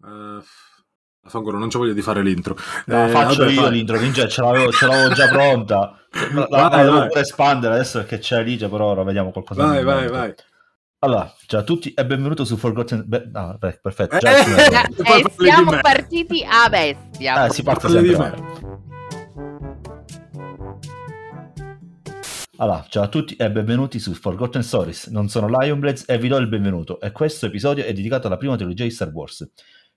Uh, Fangolo, non ci voglio di fare l'intro. No, eh, faccio vabbè, io vai. l'intro, Ninja, ce l'avevo, ce l'avevo già pronta. La, la, vai, devo pure espandere adesso perché c'è Ligia, però ora vediamo qualcosa. Vai, vai, vai. Allora, ciao a tutti e benvenuto su Forgotten... Be- no, beh, perfetto. Già, eh, eh, eh, siamo partiti a bestia. Eh, si parte sempre. Allora, ciao a tutti e benvenuti su Forgotten Stories. Non sono Lionblades e vi do il benvenuto. E questo episodio è dedicato alla prima trilogia di Star Wars.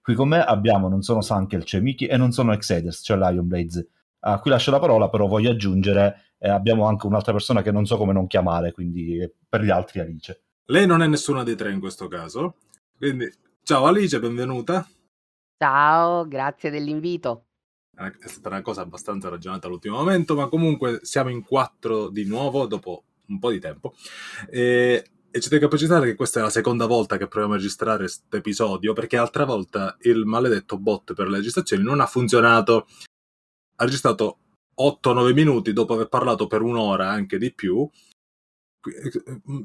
Qui con me abbiamo, non sono Sankel, c'è Miki e non sono Exeders, cioè Lionblades. A cui lascio la parola, però voglio aggiungere, eh, abbiamo anche un'altra persona che non so come non chiamare, quindi per gli altri Alice. Lei non è nessuna dei tre in questo caso. Quindi, ciao Alice, benvenuta. Ciao, grazie dell'invito. È stata una cosa abbastanza ragionata all'ultimo momento, ma comunque siamo in quattro di nuovo dopo un po' di tempo. E, e ci tengo a precisare che questa è la seconda volta che proviamo a registrare questo episodio, perché altra volta il maledetto bot per le registrazioni non ha funzionato. Ha registrato 8-9 minuti dopo aver parlato per un'ora, anche di più,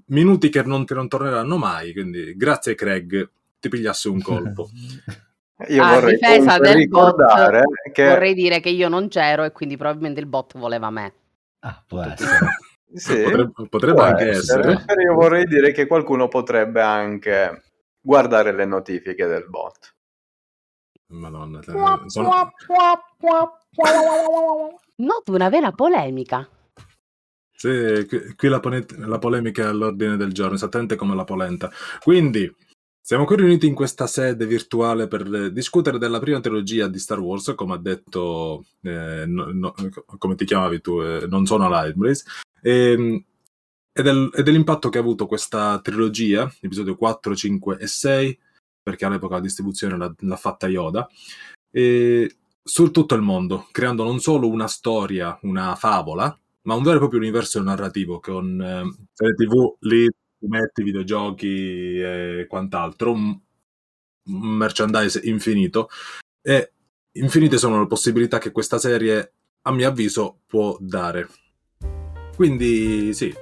minuti che non, che non torneranno mai, quindi grazie Craig, ti pigliassi un colpo. Io a vorrei difesa del bot, che... vorrei dire che io non c'ero e quindi probabilmente il bot voleva me. Ah, può essere. Sì, potrebbe, potrebbe anche essere. essere. Io vorrei dire che qualcuno potrebbe anche guardare le notifiche del bot. Madonna, sono... Noto una vera polemica. Sì, qui la, la, polemica è all'ordine del giorno, esattamente come la polenta. Quindi, siamo qui riuniti in questa sede virtuale per discutere della prima trilogia di Star Wars, come ha detto, eh, no, no, come ti chiamavi tu, eh, non sono Lightblaze, e, ehm, e, del, e, dell'impatto che ha avuto questa trilogia, episodio 4, 5 e 6, perché all'epoca la distribuzione l'ha, l'ha fatta Yoda, e, su tutto il mondo, creando non solo una storia, una favola, ma un vero e proprio universo narrativo con eh, tv, lì, fumetti, videogiochi e quant'altro, un, un merchandise infinito e infinite sono le possibilità che questa serie, a mio avviso, può dare. Quindi sì,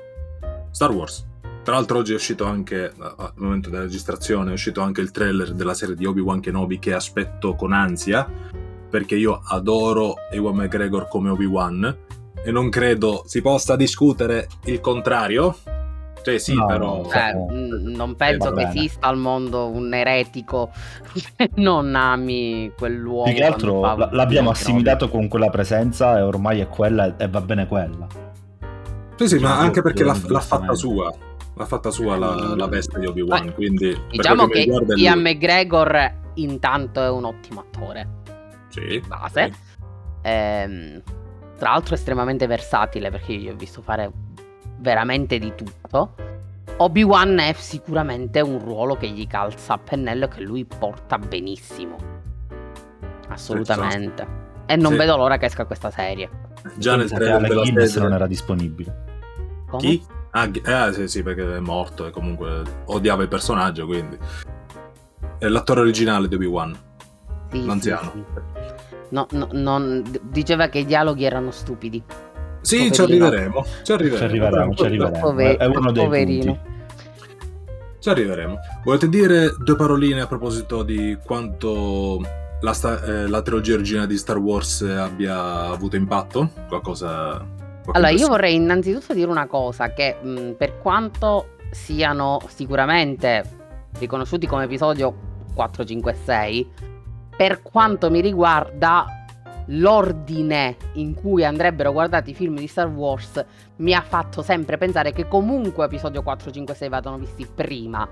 Star Wars. Tra l'altro oggi è uscito anche, al momento della registrazione, è uscito anche il trailer della serie di Obi-Wan Kenobi che aspetto con ansia, perché io adoro Ewan McGregor come Obi-Wan e non credo si possa discutere il contrario. Cioè sì, no, però... Cioè, non penso che esista al mondo un eretico che non ami quell'uomo. Più che altro l'abbiamo assimilato con quella presenza e ormai è quella e va bene quella. Sì, sì, ma anche perché l'ha, l'ha fatta sua. L'ha fatta sua la, la veste di Obi-Wan, ma, quindi... Diciamo che Ian McGregor intanto è un ottimo attore. Sì. Base. Sì. Ehm tra l'altro estremamente versatile perché io ho visto fare veramente di tutto. Obi-Wan è sicuramente un ruolo che gli calza a pennello e che lui porta benissimo. Assolutamente. E non sì. vedo l'ora che esca questa serie. Già nel trailer della Guinness non era disponibile. Come? Chi? Ah, eh, sì, sì, perché è morto e comunque odiava il personaggio, quindi... È l'attore originale di Obi-Wan. Sì, l'anziano. Sì, sì. No, no, non, diceva che i dialoghi erano stupidi. Sì, ci arriveremo. Ci arriveremo, ci arriveremo. Ci arriveremo. Pover- è uno dei poverino. Punti. Ci arriveremo. Volete dire due paroline a proposito di quanto la, sta- eh, la trilogia originale di Star Wars abbia avuto impatto? Qualcosa... Allora, io vorrei innanzitutto dire una cosa, che mh, per quanto siano sicuramente riconosciuti come episodio 4, 5 e 6, per quanto mi riguarda, l'ordine in cui andrebbero guardati i film di Star Wars mi ha fatto sempre pensare che comunque episodio 4, 5 e 6 vadano visti prima.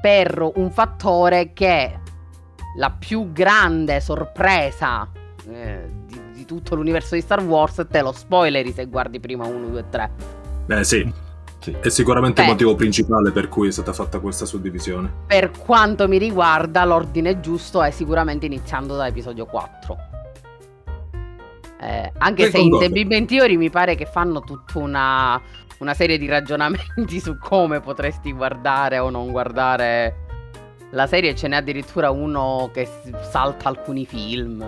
Per un fattore che la più grande sorpresa eh, tutto l'universo di Star Wars te lo spoileri se guardi prima 1, 2, 3. Beh sì, sì. È sicuramente Beh, il motivo principale per cui è stata fatta questa suddivisione. Per quanto mi riguarda, l'ordine giusto è sicuramente iniziando da episodio 4. Eh, anche Beh, se in The Big Bang Theory mi pare che fanno tutta una, una serie di ragionamenti su come potresti guardare o non guardare la serie, ce n'è addirittura uno che salta alcuni film.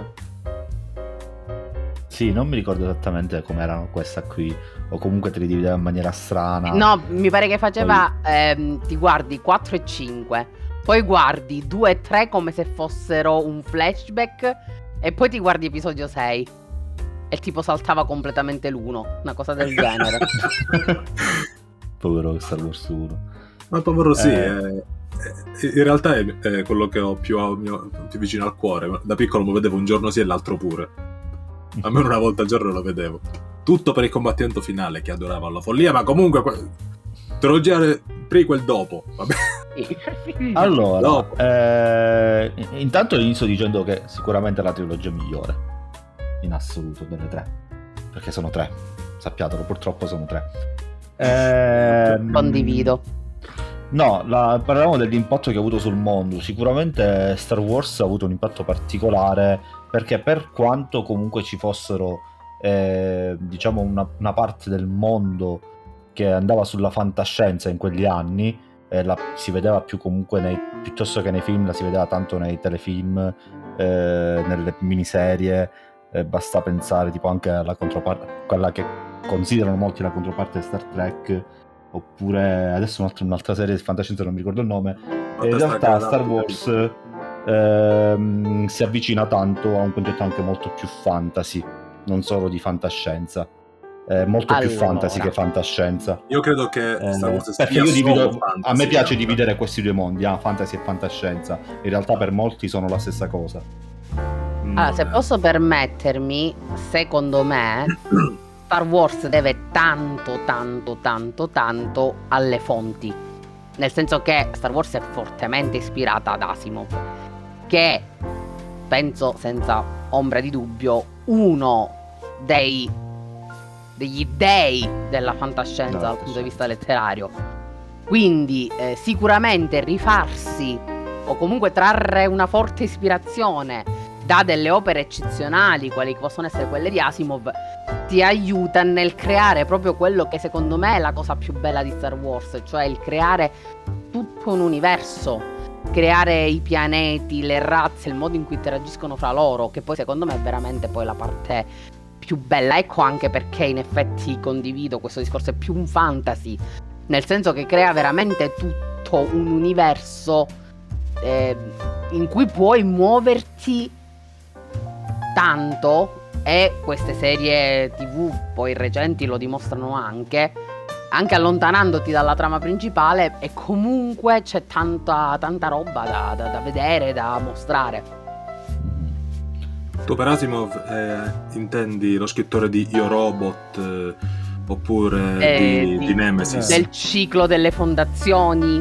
Sì, non mi ricordo esattamente come erano questa qui, o comunque te li divideva in maniera strana. No, mi pare che faceva, Poi... ehm, ti guardi 4 e 5, poi guardi 2 e 3 come se fossero un flashback e poi ti guardi episodio 6 e tipo saltava completamente l'uno, una cosa del genere. Povero Star Wars 1. Ma povero sì, Eh. eh, eh, in realtà è, è quello che ho più, a- mio- più vicino al cuore. Da piccolo lo vedevo un giorno sì e l'altro pure. Almeno una volta al giorno lo vedevo. Tutto per il combattimento finale che adoravo alla follia, ma comunque que- trilogia prequel dopo. Vabbè. Allora, Dopo. eh, intanto inizio dicendo che sicuramente è la trilogia migliore in assoluto delle tre, perché sono tre, sappiatelo, purtroppo sono tre. Ehm, Condivido. No, la- parlavamo dell'impatto che ha avuto sul mondo. Sicuramente Star Wars ha avuto un impatto particolare perché per quanto comunque ci fossero, eh, diciamo, una, una parte del mondo che andava sulla fantascienza in quegli anni, eh, la- si vedeva più comunque nei, piuttosto che nei film, la si vedeva tanto nei telefilm, eh, nelle miniserie. eh, basta pensare tipo anche alla controparte, quella che considerano molti la controparte di Star Trek oppure adesso un'altra, un'altra serie di fantascienza non mi ricordo il nome e in realtà Star Wars ehm, si avvicina tanto a un concetto anche molto più fantasy. Non solo di fantascienza. Eh, molto più Allora. fantasy che fantascienza. Io credo che Eh, Star Wars perché sia io divido solo a fantasy, me piace dividere questi due mondi ah, fantasy e fantascienza. In realtà per molti sono la stessa cosa. Allora, se posso permettermi, secondo me Star Wars deve tanto, tanto, tanto, tanto alle fonti. Nel senso che Star Wars è fortemente ispirata ad Asimov, che è, penso senza ombra di dubbio, uno dei degli dei della fantascienza No, dal punto di vista letterario. Quindi eh, sicuramente rifarsi o comunque trarre una forte ispirazione da delle opere eccezionali, quali possono essere quelle di Asimov, ti aiuta nel creare proprio quello che secondo me è la cosa più bella di Star Wars, cioè il creare tutto un universo, creare i pianeti, le razze, il modo in cui interagiscono fra loro, che poi secondo me è veramente poi la parte più bella. Ecco anche perché in effetti condivido questo discorso, è più un fantasy, nel senso che crea veramente tutto un universo eh, in cui puoi muoverti tanto e queste serie tv poi recenti lo dimostrano anche anche allontanandoti dalla trama principale e comunque c'è tanta, tanta roba da, da- da vedere, da mostrare. Tu per Asimov eh, intendi lo scrittore di Io Robot eh, oppure Eh, di, di- di Nemesis? Del ciclo delle fondazioni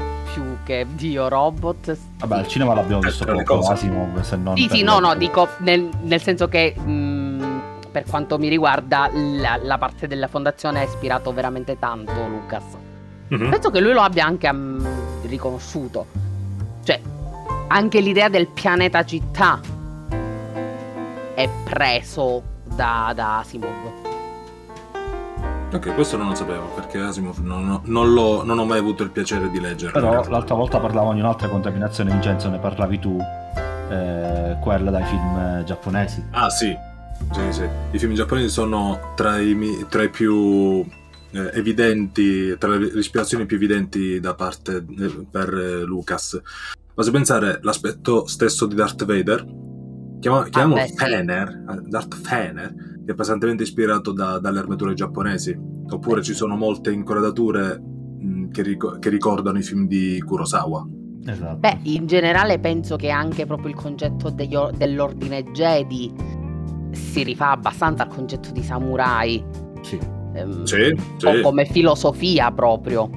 più che Dio Robot. vabbè al cinema l'abbiamo visto le poco cose. Asimov se non Sì, sì, no, no, dico nel, nel senso che mh, per quanto mi riguarda la, la parte della fondazione ha ispirato veramente tanto Lucas. Mhm. Penso che lui lo abbia anche mm, riconosciuto. Cioè, anche l'idea del pianeta città è preso da, da Asimov. Ok, questo non lo sapevo perché Asimov non, ho- non l'ho- non ho mai avuto il piacere di leggere. Però l'altra volta parlavamo di un'altra contaminazione, Vincenzo, ne parlavi tu, eh, quella dai film eh, giapponesi. Ah sì, sì, sì. I film giapponesi sono tra i, tra i più eh, evidenti, tra le ispirazioni più evidenti da parte eh, per eh, Lucas. Basta pensare l'aspetto stesso di Darth Vader, chiamiamolo sì. Fener, eh, Darth Fener, che è pesantemente ispirato da- dalle armature giapponesi. Oppure ci sono molte incoradature mh, che, rico- che ricordano i film di Kurosawa. Esatto. Beh, in generale penso che anche proprio il concetto degli or- dell'ordine Jedi si rifà abbastanza al concetto di samurai. sì, ehm, Sì, un po' sì. come filosofia proprio.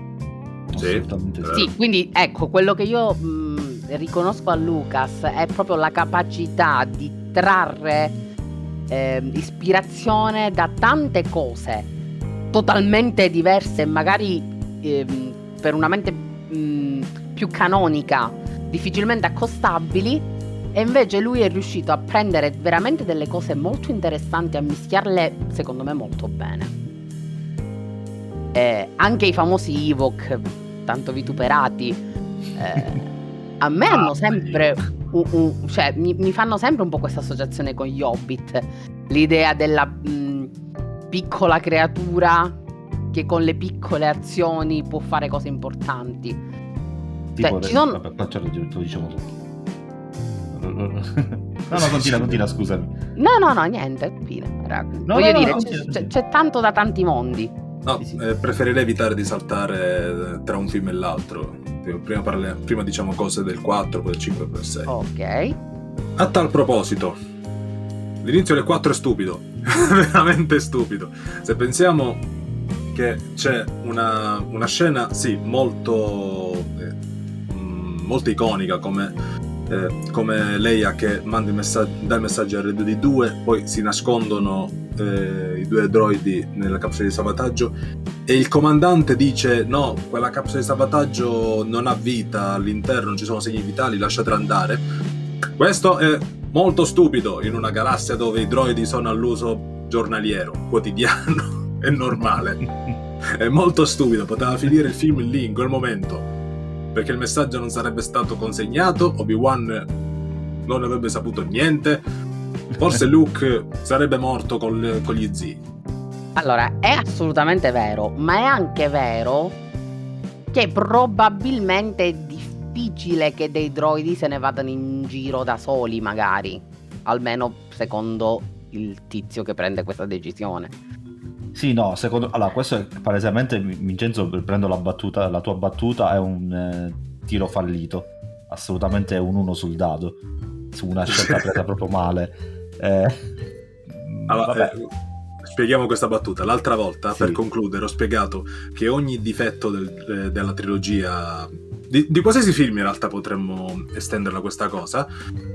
Sì. sì. Sì, quindi ecco, quello che io mh, riconosco a Lucas è proprio la capacità di trarre ehm, ispirazione da tante cose totalmente diverse, magari ehm, per una mente mh, più canonica, difficilmente accostabili. E invece lui è riuscito a prendere veramente delle cose molto interessanti, a mischiarle secondo me molto bene. Eh, anche i famosi Ewok, tanto vituperati, eh, a me Ah, hanno sempre. un- un- cioè, mi, mi fanno sempre un po' questa associazione con gli Hobbit. L'idea della mh, piccola creatura che con le piccole azioni può fare cose importanti. Tipo, Cioè, ci sono- vabbè, qua ce lo, te lo diciamo tutto. No, no, continua, continua, scusami. No, no, no, niente, fine. No, Voglio no, dire, no, c'è, c'è- c'è tanto da tanti mondi. No, Sì, sì. eh, preferirei evitare di saltare eh, tra un film e l'altro. Prima, parli- prima diciamo cose del 4, poi del 5 poi del 6. Ok. A tal proposito, l'inizio del 4 è stupido, veramente stupido. Se pensiamo che c'è una, una scena, sì, molto, eh, molto iconica come, eh, come Leia che manda il messaggio, dà il messaggio a R2D2, poi si nascondono eh, i due droidi nella capsula di salvataggio e il comandante dice no, quella capsula di salvataggio non ha vita all'interno, non ci sono segni vitali, lasciatela andare. Questo è molto stupido in una galassia dove i droidi sono all'uso giornaliero, quotidiano e normale. È molto stupido, poteva finire il film lì, in quel momento. Perché il messaggio non sarebbe stato consegnato, Obi-Wan non avrebbe saputo niente, forse Luke sarebbe morto col- con gli zii. Allora, è assolutamente vero, ma è anche vero che probabilmente è difficile che dei droidi se ne vadano in giro da soli, magari. Almeno secondo il tizio che prende questa decisione. Sì, no, secondo... Allora, questo è palesemente, Vincenzo, prendo la, battuta, la tua battuta, è un eh, tiro fallito. Assolutamente un uno sul dado. Su una scelta presa proprio male. Eh, Allora, vabbè. eh, spieghiamo questa battuta. L'altra volta, Sì. per concludere, ho spiegato che ogni difetto del- eh, della trilogia, di, di qualsiasi film in realtà potremmo estenderla questa cosa,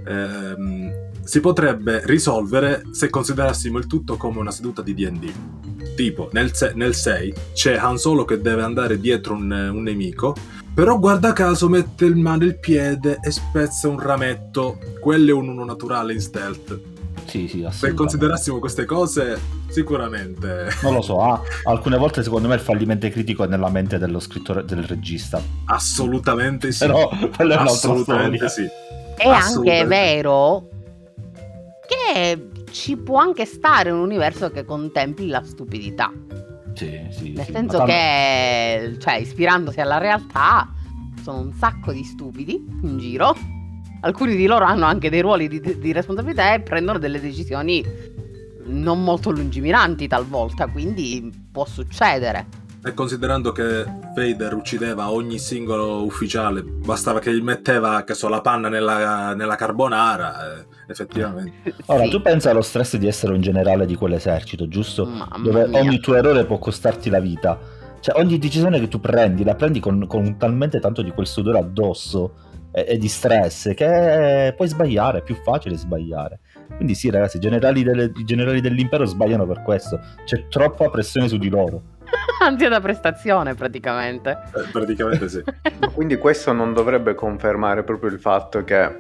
ehm, si potrebbe risolvere se considerassimo il tutto come una seduta di D&D. Tipo, nel, se- nel 6 c'è Han Solo che deve andare dietro un, un nemico, però guarda caso mette in mano il piede e spezza un rametto. Quello è un uno naturale in stealth. Sì, sì, Se assolutamente. considerassimo queste cose, sicuramente, Non lo so, ah, alcune volte secondo me il fallimento critico è nella mente dello scrittore, del regista. assolutamente sì. Però quella è assolutamente storia. sì. È anche vero che ci può anche stare un universo che contempli la stupidità. Sì, sì, Nel sì, senso tanto- che, cioè, ispirandosi alla realtà, sono un sacco di stupidi in giro. Alcuni di loro hanno anche dei ruoli di, di responsabilità e prendono delle decisioni non molto lungimiranti talvolta, quindi può succedere. E considerando che Vader uccideva ogni singolo ufficiale, bastava che gli metteva, che so, la panna nella, nella carbonara, eh, effettivamente. Ora, Sì. tu pensa allo stress di essere un generale di quell'esercito, giusto? Mamma Dove mia. ogni tuo errore può costarti la vita. Cioè, ogni decisione che tu prendi, la prendi con, con talmente tanto di quel sudore addosso e, e di stress che puoi sbagliare, è più facile sbagliare. Quindi sì, ragazzi, i generali, delle- i generali dell'impero sbagliano per questo. C'è troppa pressione su di loro. Ansia da prestazione praticamente. Eh, praticamente sì. Quindi questo non dovrebbe confermare proprio il fatto che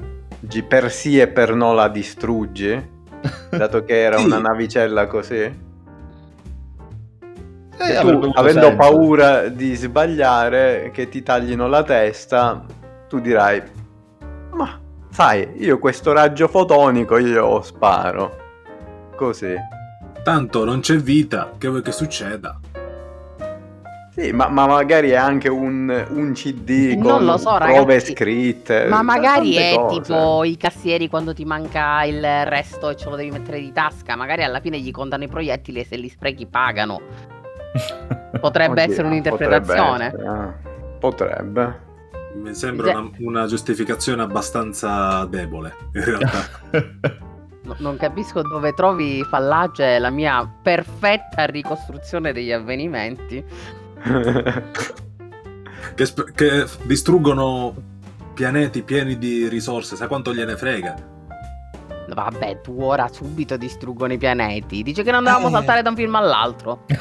per sì e per no la distruggi, dato che era Sì. una navicella così. Eh, E tu, avendo senso. paura di sbagliare, che ti taglino la testa, tu dirai, ma sai, io questo raggio fotonico io sparo. Così. Tanto non c'è vita, che vuoi che succeda? Sì, ma, ma magari è anche un, un CD Non con lo so, prove ragazzi. scritte. Ma magari è cose. tipo i cassieri quando ti manca il resto e ce lo devi mettere di tasca. Magari alla fine gli contano i proiettili e se li sprechi pagano. Potrebbe Oddio, essere un'interpretazione. Potrebbe. essere, eh. Potrebbe. Mi sembra una, una giustificazione abbastanza debole, in realtà. No- non capisco dove trovi fallace la mia perfetta ricostruzione degli avvenimenti. Che, sp- che distruggono pianeti pieni di risorse, sai quanto gliene frega? Vabbè, tu ora subito distruggono i pianeti. Dice che non dovevamo Eh. saltare da un film all'altro.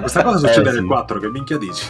Questa cosa succede Eh, sì. nel 4, che minchia dici?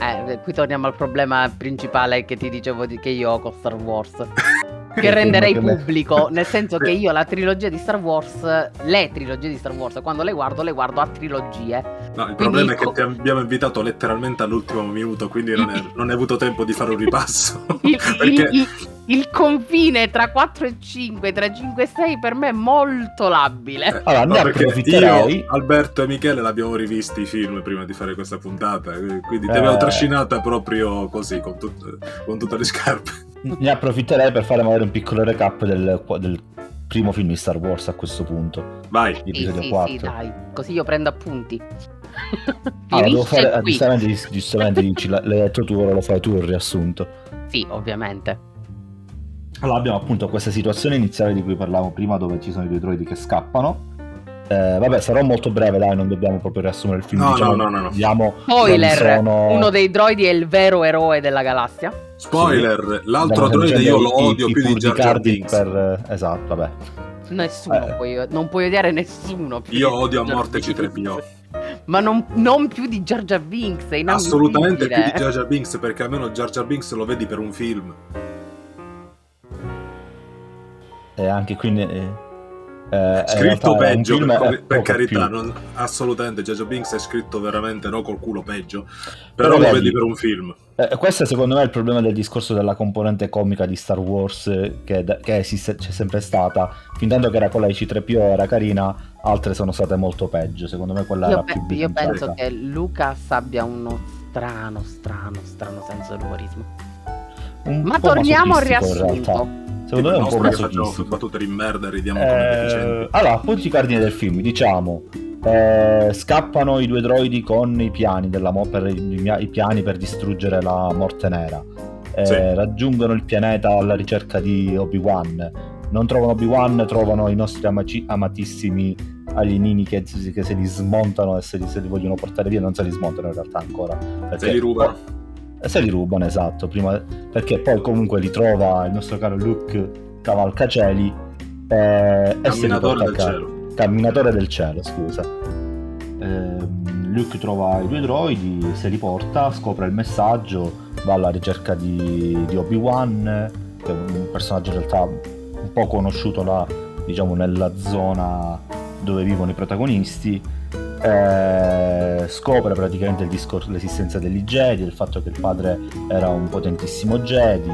Eh, qui torniamo al problema principale che ti dicevo di- che io ho con Star Wars. Che Che renderei che pubblico, nel senso che io la trilogia di Star Wars, le trilogie di Star Wars, quando le guardo, le guardo a trilogie. No, il Quindi problema è il che co- ti abbiamo invitato letteralmente all'ultimo minuto, quindi non, è- non hai avuto tempo di fare un ripasso. Il, Perché il- il- confine tra 4 e 5, tra 5 e 6 per me è molto labile. Allora, No, perché io, Alberto e Michele l'abbiamo rivisti i film prima di fare questa puntata, eh, quindi ti Eh. abbiamo trascinata proprio così, con, tut- con tutte le scarpe. Ne approfitterei per fare magari un piccolo recap del, del primo film di Star Wars a questo punto, Vai. Sì, episodio sì, 4. sì, dai, così io prendo appunti. Ah, devo fare, qui. giustamente, giustamente dici, l'hai detto tu, ora lo fai tu il riassunto. Sì, ovviamente. Allora abbiamo appunto questa situazione iniziale di cui parlavamo prima dove ci sono i due droidi che scappano. Eh, vabbè, sarò molto breve, dai, non dobbiamo proprio riassumere il film. No, diciamo, no, no, no, no. Vediamo Spoiler, sono- uno dei droidi è il vero eroe della galassia. Spoiler, l'altro Stiamo droide io lo i- odio i più di pur Jar Jar Cardi Binks. per- esatto, vabbè. Nessuno Eh. puoi, non puoi odiare nessuno. più Io di odio a morte Binks. C3PO. Ma non, non più di Jar Jar Binks, è. Assolutamente più di Jar Jar Binks, perché almeno Jar Jar Binks lo vedi per un film. E anche qui... ne- eh, Scritto peggio, film per, per carità, non- assolutamente Jar Binks è scritto veramente no col culo peggio, però, Però lo vedi- per un film. Eh, questo secondo me è il problema del discorso della componente comica di Star Wars eh, che, che esiste, c'è sempre stata. Fin tanto che era quella di C3PO era carina, altre sono state molto peggio. Secondo me quella Io, era pe- più io penso che Lucas abbia uno strano, strano, strano senso dell'umorismo. Un Ma torniamo al riassunto. Secondo me è un po' masochistico. battute di merda ridiamo come Eh, allora, punti cardine del film, diciamo. eh, scappano i due droidi con i piani, della per, i, i piani per distruggere la morte nera. Eh, Sì. Raggiungono il pianeta alla ricerca di Obi-Wan. Non trovano Obi-Wan, trovano i nostri amaci- amatissimi alienini che, che se li smontano e se li, se li vogliono portare via. Non se li smontano in realtà ancora. Perché, Se li rubano. Eh, Se li rubano, esatto. Prima, perché poi comunque li trova il nostro caro Luke Cavalcacieli. eh, e se li porta a del casa. cielo. Camminatore del cielo, scusa. Ehm, Luke trova i due droidi, se li porta, scopre il messaggio, va alla ricerca di, di Obi-Wan, che è un personaggio in realtà un po' conosciuto là, diciamo, nella zona dove vivono i protagonisti. Eh, scopre praticamente discor- l'esistenza degli Jedi, il fatto che il padre era un potentissimo Jedi,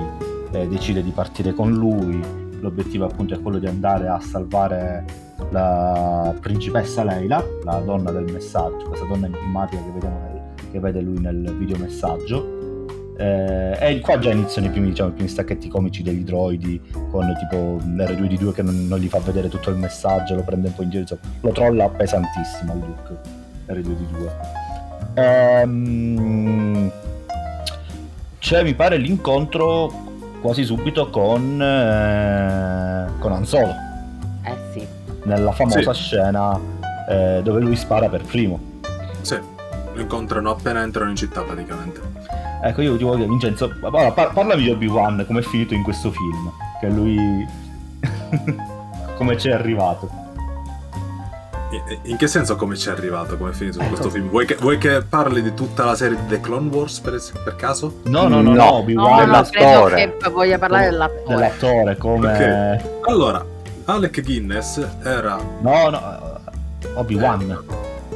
eh, decide di partire con lui. L'obiettivo appunto è quello di andare a salvare la principessa Leila, la donna del messaggio, questa donna enigmatica che, vediamo che vede lui nel videomessaggio. Eh, e qua già iniziano i primi, diciamo, i primi stacchetti comici degli droidi con tipo R2D2 che non, non gli fa vedere tutto il messaggio, lo prende un po' in giro, insomma, lo trolla pesantissimo a Luke R2D2. Ehm, c'è mi pare l'incontro quasi subito con, eh, con Han Solo Eh sì. nella famosa Sì. scena eh, dove lui spara per primo. Sì, lo incontrano appena entrano in città praticamente. Ecco, io ti voglio dire, Vincenzo, allora, par- parlami di Obi-Wan, come è finito in questo film, che lui... come ci è arrivato. In che senso come ci è arrivato, come è finito Eh, questo no. film? Vuoi che, vuoi che parli di tutta la serie di The Clone Wars per, per caso? No, no, no, no, No. No, Obi-Wan no, credo dell'attore. che voglia parlare dell'attore. dell'attore, come... Allora, Alec Guinness era No, no, eh, Obi-Wan.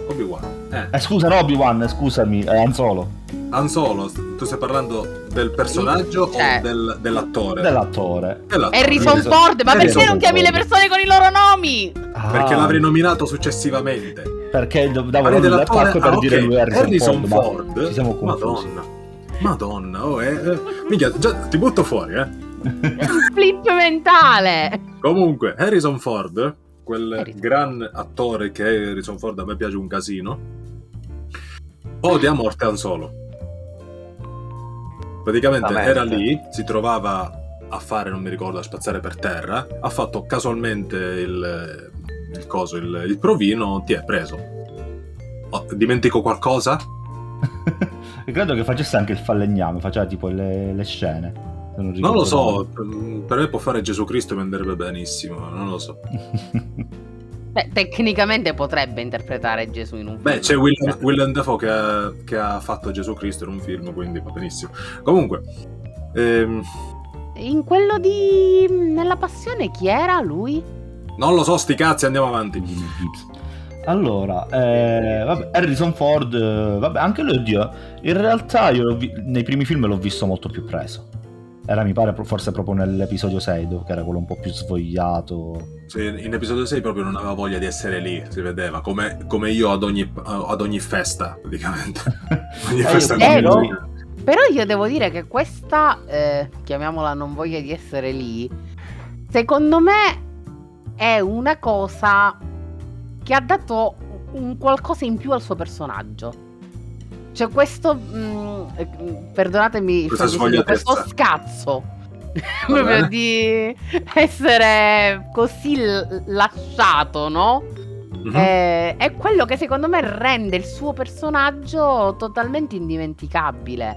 Obi-Wan. Eh, Eh, scusa, no, Obi-Wan, scusami, è Han Solo. Han Solo, tu stai parlando del personaggio Cioè. o del- dell'attore? Dell'attore. Dell'attore. Harrison Harrison- Ford, ma Harrison perché non chiami le persone con i loro nomi? Ah, Perché l'avrei nominato successivamente. Perché davo Parli lui dell'attore? l'attacco per Ah, dire lui Harrison, Harrison Ford, ma Ford. ci siamo confusi. Madonna. Madonna, oh, eh, eh. Minchia, già ti butto fuori, eh. Flip mentale. Comunque, Harrison Ford, quel Harrison. gran attore che è Harrison Ford, a me piace un casino, odia a morte Han Solo. Praticamente era lì, si trovava a fare, non mi ricordo, a spazzare per terra, ha fatto casualmente il, il coso, il, il provino, ti è preso. Oh, dimentico qualcosa? E credo che facesse anche il falegname, faceva tipo le, le scene. Non ricordo lo so, per me può fare Gesù Cristo e mi andrebbe benissimo, non lo so. Beh, tecnicamente potrebbe interpretare Gesù in un film. Beh, c'è Willem, Willem Dafoe che ha, che ha fatto Gesù Cristo in un film, quindi va benissimo. Comunque, ehm, In quello di... Nella passione chi era lui? non lo so, sti cazzi, andiamo avanti. Allora, eh, vabbè, Harrison Ford, eh, vabbè, anche lui, oddio, in realtà io vi- nei primi film l'ho visto molto più preso. Era mi pare forse proprio nell'episodio 6, dove- che era quello un po' più svogliato. Sì, in episodio 6 proprio non aveva voglia di essere lì, si vedeva, come, come io ad ogni, ad ogni festa, praticamente. Ogni Eh, festa però-. Però io devo dire che questa, eh, chiamiamola non voglia di essere lì, secondo me è una cosa che ha dato un qualcosa in più al suo personaggio. Cioè questo, mm, eh, perdonatemi Questa questo svogliatezza. scazzo. Proprio di essere così lasciato, no? Mhm. Eh, è quello che secondo me rende il suo personaggio totalmente indimenticabile.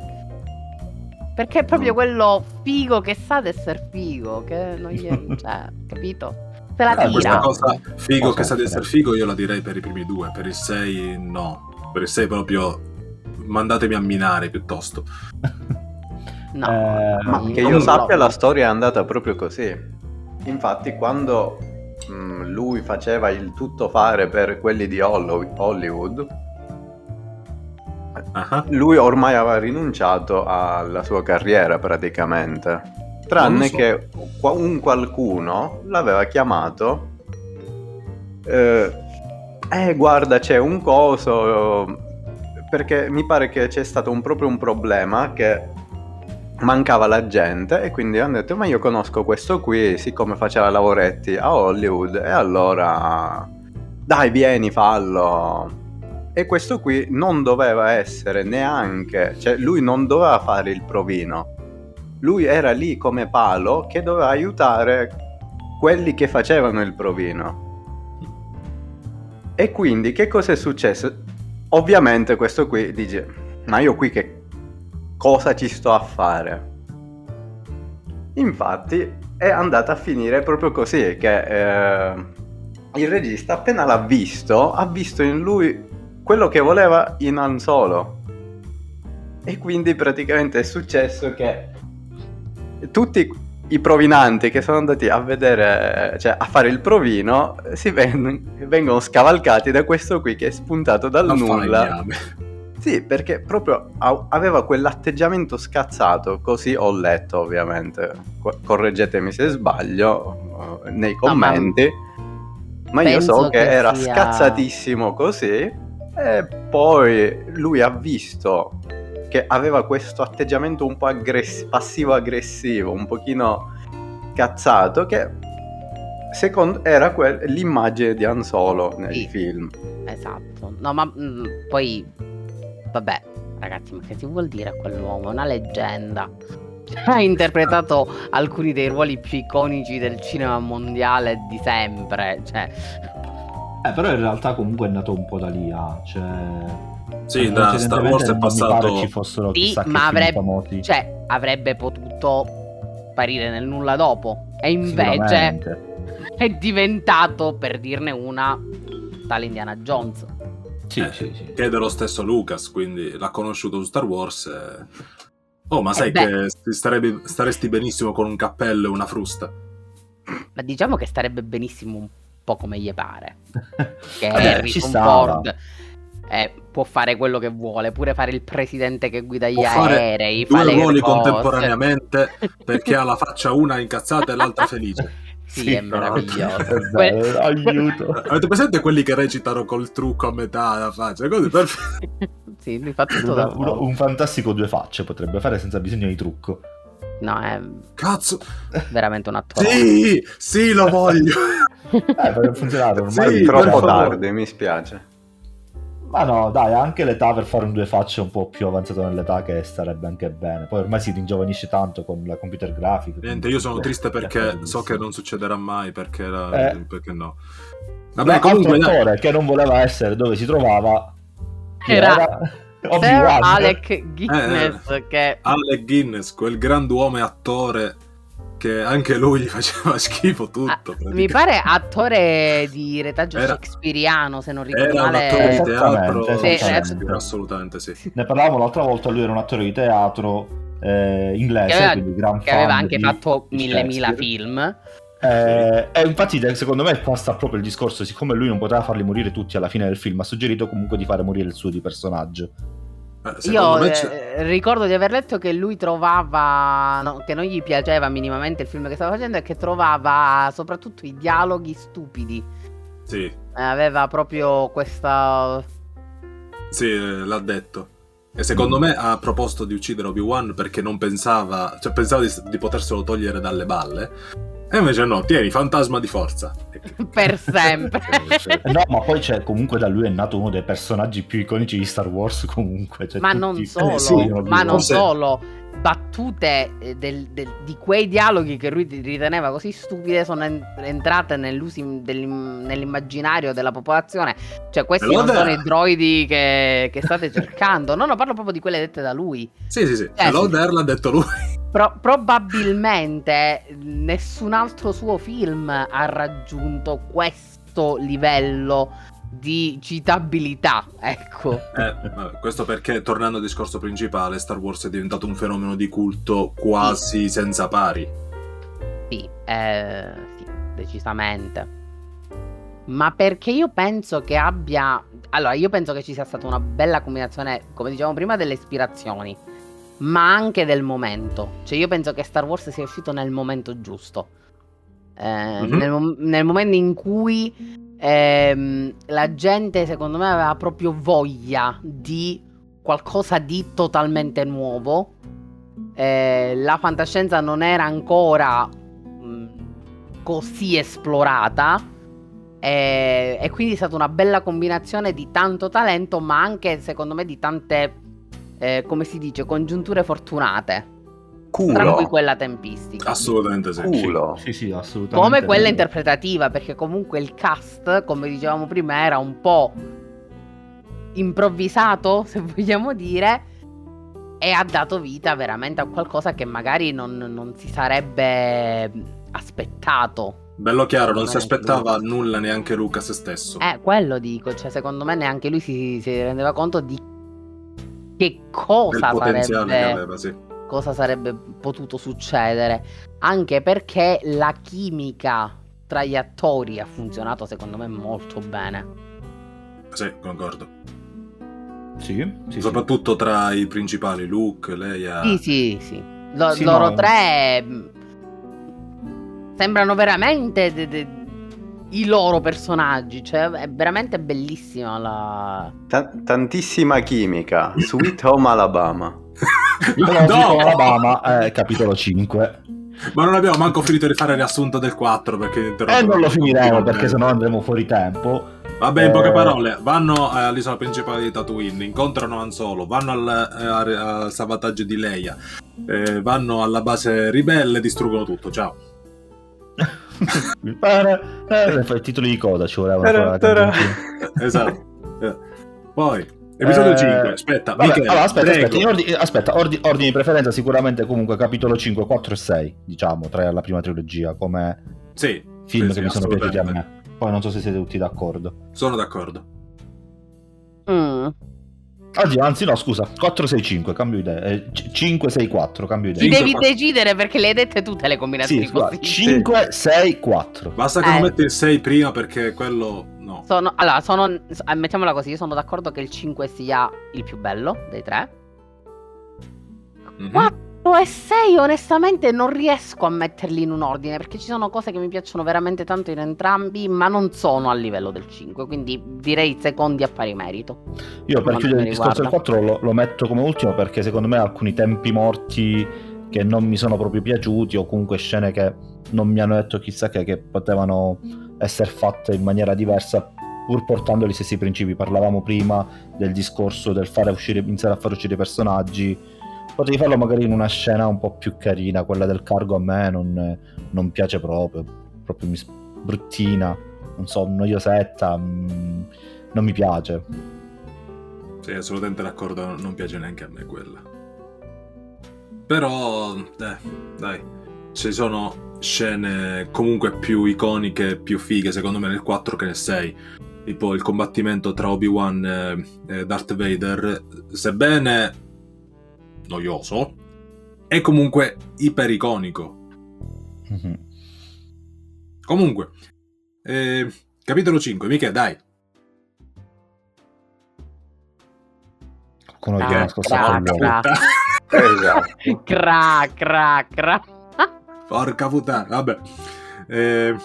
Perché è proprio Mm. quello figo che sa di essere figo, che non gli cioè, capito? Se la Ah, questa tira. cosa figo Cosa che sa di essere figo io la direi per i primi due, per il 6 no, per il 6 proprio mandatemi a minare piuttosto. No, Eh, Ma che io sappia la storia è andata proprio così. Infatti quando mh, lui faceva il tutto fare per quelli di Hollywood, Ah, lui ormai aveva rinunciato alla sua carriera praticamente. Tranne so. che un qualcuno l'aveva chiamato. Eh, eh, guarda, c'è un coso. Perché mi pare che c'è stato un- proprio un problema che mancava la gente e quindi hanno detto ma io conosco questo qui siccome faceva lavoretti a Hollywood e allora dai vieni fallo. E questo qui non doveva essere neanche cioè lui non doveva fare il provino. Lui era lì come palo che doveva aiutare quelli che facevano il provino. E quindi che cosa è successo ovviamente questo qui dice ma io qui che cosa ci sto a fare. Infatti è andata a finire proprio così, che eh, il regista appena l'ha visto, ha visto in lui quello che voleva in Han Solo. E quindi praticamente è successo che tutti i provinanti che sono andati a vedere, cioè a fare il provino, si ven- vengono scavalcati da questo qui che è spuntato dal non nulla. Sì, perché proprio aveva quell'atteggiamento scazzato, così ho letto ovviamente, Co- correggetemi se sbaglio eh, nei ma- commenti, ma, io penso so che, che era sia- scazzatissimo così e poi lui ha visto che aveva questo atteggiamento un po' aggress- passivo-aggressivo, un pochino cazzato, che secondo era quel- l'immagine di Han Solo nel Sì. film. Esatto. No, ma mm, poi vabbè, ragazzi, ma che si vuol dire a quell'uomo? È una leggenda. Ha interpretato alcuni dei ruoli più iconici del cinema mondiale di sempre. Cioè, Eh, però in realtà comunque è nato un po' da lì, ah, cioè... Sì, da Star Wars è passato... ci fossero Sì, ma avrebbe- cioè, avrebbe potuto sparire nel nulla dopo. E invece è diventato, per dirne una, tale Indiana Jones. Sì, Eh, sì, sì. che è dello stesso Lucas, quindi l'ha conosciuto su Star Wars. e- Oh, ma sai Eh che starebbe- staresti benissimo con un cappello e una frusta. Ma diciamo che starebbe benissimo un po' come gli pare. Che Vabbè, ci Harrison stava. Ford eh, può fare quello che vuole, pure fare il presidente che guida gli Può fare aerei, fa Due le ruoli cose. contemporaneamente perché ha la faccia una incazzata e l'altra felice. Sì, Sì, è no. meraviglioso. È Que- aiuto. Avete presente quelli che recitano col trucco a metà la faccia? Così, perfetto. sì, lui fa tutto da solo. un fantastico due facce potrebbe fare senza bisogno di trucco. No, è Cazzo. veramente un attore. Sì, sì, lo voglio. Eh, per funzionare ormai. Sì, Troppo per favore. tardi, mi spiace. Ma no, dai, anche l'età per fare un due facce un po' più avanzato nell'età che starebbe anche bene. Poi ormai si ringiovanisce tanto con la computer grafica. Niente, io sono Eh, triste perché so che non succederà mai, perché, era- Eh. perché no. Vabbè, Vabbè, comunque, attore che non voleva essere dove si trovava Era Sir Obi-Wan. Alec Guinness che Alec Guinness, quel grand'uomo e attore che anche lui gli faceva schifo ah, tutto. mi praticamente. pare attore di retaggio Era- shakespeariano, se non ricordo Era un male. attore di Esattamente, teatro, Sì, Shakespeare, assolutamente sì. Ne parlavamo l'altra volta, lui era un attore di teatro eh, inglese, Che aveva- quindi gran che aveva anche di- fatto di mille mila film. Eh, e infatti secondo me qua sta proprio il discorso, siccome lui non poteva farli morire tutti alla fine del film, ha suggerito comunque di fare morire il suo di personaggio. Eh, Io eh, ricordo di aver letto che lui trovava, no, che non gli piaceva minimamente il film che stava facendo e che trovava soprattutto i dialoghi stupidi. Sì, Eh, aveva proprio questa... sì, eh, l'ha detto. E secondo me ha proposto di uccidere Obi-Wan perché non pensava, cioè pensava di, di poterselo togliere dalle balle. E invece no, tieni, fantasma di forza. per sempre. Eh, No, ma poi c'è comunque da lui è nato uno dei personaggi più iconici di Star Wars comunque. cioè ma tutti- non eh, solo, sì, Obi-Wan. ma non Forse- solo. Battute eh, del- del- di quei dialoghi che lui riteneva così stupide sono en- entrate dell'im- nell'immaginario della popolazione. Cioè, questi non Allora- sono i droidi che, che state cercando. No, no, parlo proprio di quelle dette da lui. Sì, sì, sì. Eh, Hello sì. l'ha detto lui. Pro- probabilmente nessun altro suo film ha raggiunto questo livello di citabilità. Ecco. Eh, vabbè, questo perché, tornando al discorso principale, Star Wars è diventato un fenomeno di culto quasi senza pari. Sì, eh, sì, decisamente. Ma perché io penso che abbia. Allora, io penso che ci sia stata una bella combinazione, come dicevamo prima, delle ispirazioni, ma anche del momento. Cioè, io penso che Star Wars sia uscito nel momento giusto. Eh, Mhm. nel, nel momento in cui ehm, la gente, secondo me, aveva proprio voglia di qualcosa di totalmente nuovo. Eh, la fantascienza non era ancora mh, così esplorata. eh, e quindi è stata una bella combinazione di tanto talento, ma anche secondo me di tante, eh, come si dice, congiunture fortunate. Tra cui Culo. quella tempistica. Assolutamente sì. Culo. Sì, sì, assolutamente. Come quella interpretativa, perché comunque il cast, come dicevamo prima, era un po' improvvisato, se vogliamo dire, e ha dato vita veramente a qualcosa che magari non, non si sarebbe aspettato. Bello chiaro, non si aspettava nulla neanche Lucas stesso. Eh, quello dico, cioè secondo me neanche lui si, si rendeva conto di che cosa del potenziale che sarebbe aveva, sì. Cosa sarebbe potuto succedere. Anche perché la chimica tra gli attori ha funzionato secondo me molto bene. Sì, concordo. Sì, sì, sì. Soprattutto tra i principali, Luke, Leia. Sì, sì, sì. Lo- Sì, loro no. tre mh, sembrano veramente de- de- i loro personaggi. Cioè, è veramente bellissima la. Ta- tantissima chimica. Sweet Home Alabama. No! Alabama, eh, capitolo 5. Ma non abbiamo manco finito di fare il riassunto del 4 perché E Eh, non lo finiremo perché sennò andremo fuori tempo. Vabbè, in poche Eh, parole, vanno eh, all'isola principale di Tatooine, incontrano Han Solo, vanno al, eh, al- al salvataggio di Leia, eh, vanno alla base ribelle e distruggono tutto. Ciao. Eh, eh, fai i titoli di coda ci voleva Tara, ancora tara. la canzoncina. Esatto. Eh. Poi, episodio Eh, 5. Aspetta, Vabbè, Michele, allora, aspetta, prego. aspetta, in ordi- aspetta, ordi- ordine di preferenza sicuramente comunque capitolo 5, 4 e 6, diciamo, tra la prima trilogia come Sì, film sì, che sì, mi sono piaciuti a me. Poi non so se siete tutti d'accordo. Sono d'accordo. Mm. Oddio, anzi no, scusa, 4, 6, 5, cambio idea. Eh, c- 5, 6, 4, cambio Ti idea. Cinque, devi quattro. decidere perché le hai dette tutte le combinazioni Sì, scusa, possibili. 5, 6, 4. Basta che non Eh. metti il 6 prima perché quello no. Sono, allora, sono, eh, mettiamola così, io sono d'accordo che il 5 sia il più bello dei tre. Mhm. 4 e 6 onestamente non riesco a metterli in un ordine perché ci sono cose che mi piacciono veramente tanto in entrambi, ma non sono a livello del 5, quindi direi secondi a pari merito. Io per chiudere il discorso del riguarda. 4 lo, lo metto come ultimo perché secondo me alcuni tempi morti che non mi sono proprio piaciuti o comunque scene che non mi hanno detto chissà che, che potevano essere fatte in maniera diversa pur portando gli stessi principi. Parlavamo prima del discorso del fare uscire, iniziare a far uscire i personaggi. Potevi farlo magari in una scena un po' più carina, quella del cargo a me non, non piace proprio, proprio mi, bruttina, non so, noiosetta, mm, non mi piace. Sì, assolutamente d'accordo, non piace neanche a me quella. Però, eh, dai, ci sono scene comunque più iconiche, più fighe, secondo me, nel 4 che nel 6. Tipo il combattimento tra Obi-Wan e- e Darth Vader, sebbene noioso, è comunque ipericonico. Mhm. Comunque, eh, capitolo 5, Michele, dai. Con una Cra, scossa cra, cra. Esatto. Cra, cra, cra. Porca puttana, vabbè. Eh,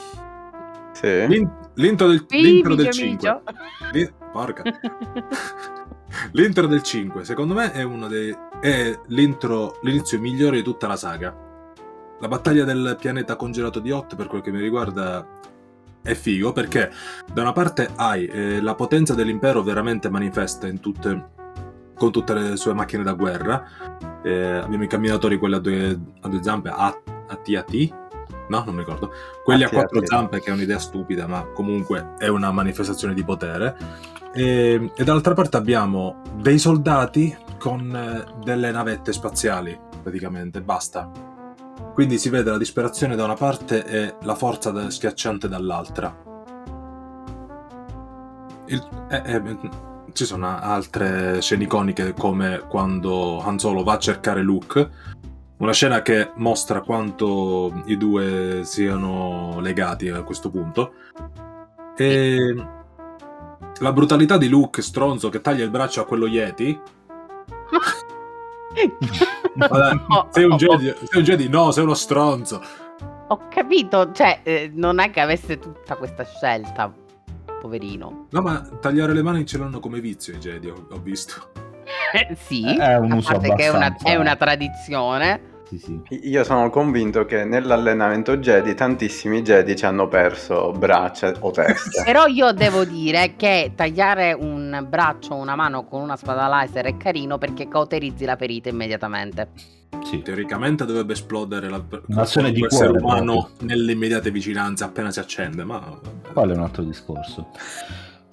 Sì. l'in- l'intro del, Sì, l'intro del micio, 5. L'in- porca. L'intro del 5, secondo me, è uno dei. è l'intro, l'inizio migliore di tutta la saga. La battaglia del pianeta congelato di Hot, per quel che mi riguarda, è figo perché da una parte hai eh, la potenza dell'impero veramente manifesta in tutte, con tutte le sue macchine da guerra. Eh, abbiamo i camminatori, quelli a due, a due zampe, a, a T a T? No, non mi ricordo. Quelli a AT-AT. quattro zampe, che è un'idea stupida, ma comunque è una manifestazione di potere. E, e dall'altra parte abbiamo dei soldati con eh, delle navette spaziali, praticamente, basta. Quindi si vede la disperazione da una parte e la forza da- schiacciante dall'altra. Il- eh, eh, ci sono altre scene iconiche come quando Han Solo va a cercare Luke, una scena che mostra quanto i due siano legati a questo punto. E la brutalità di Luke, stronzo, che taglia il braccio a quello Yeti. Vabbè, Oh, sei, un oh, Jedi, sei un Jedi? No, sei uno stronzo. Ho capito, cioè, eh, non è che avesse tutta questa scelta, poverino. No, ma tagliare le mani ce l'hanno come vizio i Jedi, ho, ho visto. Eh, sì, È un a uso parte che è una, abbastanza- è una tradizione. Sì, sì. Io sono convinto che nell'allenamento Jedi tantissimi Jedi ci hanno perso braccia o testa. Però io devo dire che tagliare un braccio o una mano con una spada laser è carino perché cauterizzi la ferita immediatamente. sì. Teoricamente dovrebbe esplodere la, Un'azione di essere cuore, umano nelle immediate vicinanze appena si accende, ma... Quello è un altro discorso.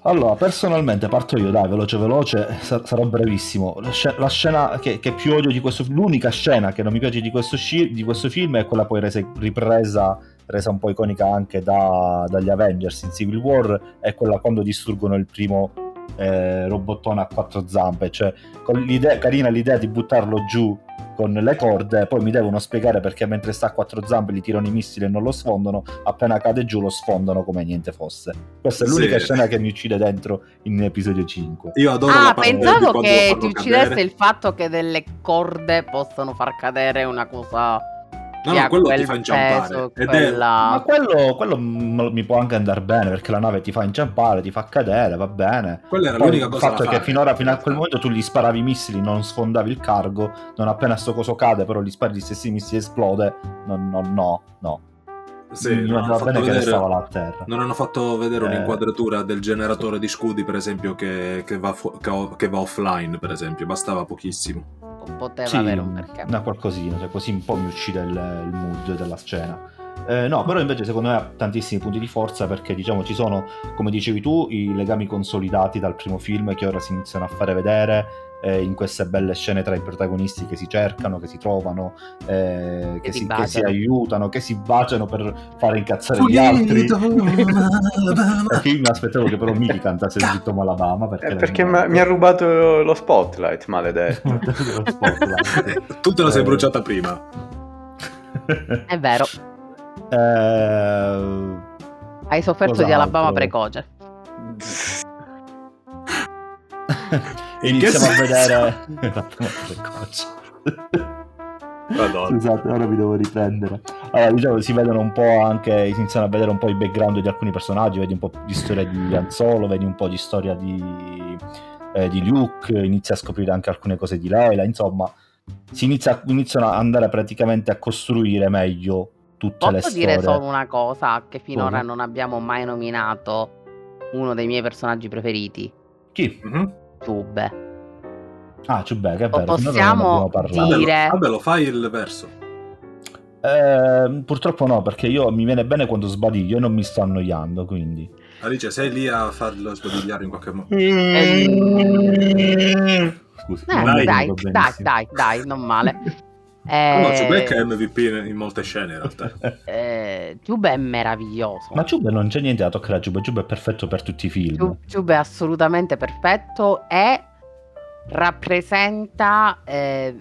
Allora, personalmente parto io, dai, veloce veloce, sa- sarò brevissimo. La, sce- la scena che, che più odio di questo l'unica scena che non mi piace di questo, sci- di questo film è quella poi resa- ripresa, resa un po' iconica anche da- dagli Avengers in Civil War, è quella quando distruggono il primo eh, robottone a quattro zampe, cioè con l'idea, carina l'idea di buttarlo giù con le corde, poi mi devono spiegare perché mentre sta a quattro zampe gli tirano i missili e non lo sfondano, appena cade giù lo sfondano come niente fosse. Questa è l'unica Sì. scena che mi uccide dentro in episodio 5. Io adoro Ah, la pensavo che ti uccidesse cadere. il fatto che delle corde possono far cadere una cosa No, no, quello quel ti fa inciampare. peso, Ed è- quella... Ma quello, quello mi può anche andare bene perché la nave ti fa inciampare, ti fa cadere, va bene. Quella era Poi l'unica il cosa fatto da è che finora, fino a quel momento tu gli sparavi i missili, non sfondavi il cargo, non appena sto coso cade, però gli spari gli stessi missili esplode. No, no, no, no. Sì, non hanno bene che vedere- restava là a terra. Non hanno fatto vedere Eh. un'inquadratura del generatore di scudi, per esempio, che, che va, fu- che che va offline, per esempio. Bastava pochissimo. poteva Sì, avere un perché. una qualcosina, cioè così un po' mi uccide il, il mood della scena. Eh, no, però invece secondo me ha tantissimi punti di forza perché diciamo ci sono, come dicevi tu, i legami consolidati dal primo film che ora si iniziano a fare vedere eh, in queste belle scene tra i protagonisti che si cercano, che si trovano, eh, che, si che si aiutano, che si baciano per fare incazzare gli altri. Perché io mi aspettavo che però Miki cantasse Zitto Malabama perché, Eh, perché ma- mi ha rubato lo spotlight, maledetto. tu te la sei Eh. bruciata prima. È vero, Eh, hai sofferto di? Alabama precoce. e iniziamo a vedere Madonna. Scusate, ora vi devo riprendere. Allora, diciamo, si vedono un po' anche, si iniziano a vedere un po' i background di alcuni personaggi, vedi un po' di storia di Han Solo, vedi un po' di storia di, eh, di Luke, inizi a scoprire anche alcune cose di Leila, insomma, si inizia, iniziano a andare praticamente a costruire meglio tutte le Posso storie. dire solo una cosa che finora Come? non abbiamo mai nominato uno dei miei personaggi preferiti, Chi? Mhm. Tube. Ah, Chewbacca, è O vero, possiamo Dire- vabbè, lo fai il verso. Eh, purtroppo no, perché io mi viene bene quando sbadiglio e non mi sto annoiando, quindi... Alice, sei lì a farlo sbadigliare in qualche modo. Scusa, Eh, Dai. dai, dai, dai, non male. Ah, no, Eh, Chewbacca è MVP in molte scene, in realtà. eh, Tube è meraviglioso. Ma Giube non c'è niente da toccare a Giube, Giube è perfetto per tutti i film. Giube è assolutamente perfetto e rappresenta, eh,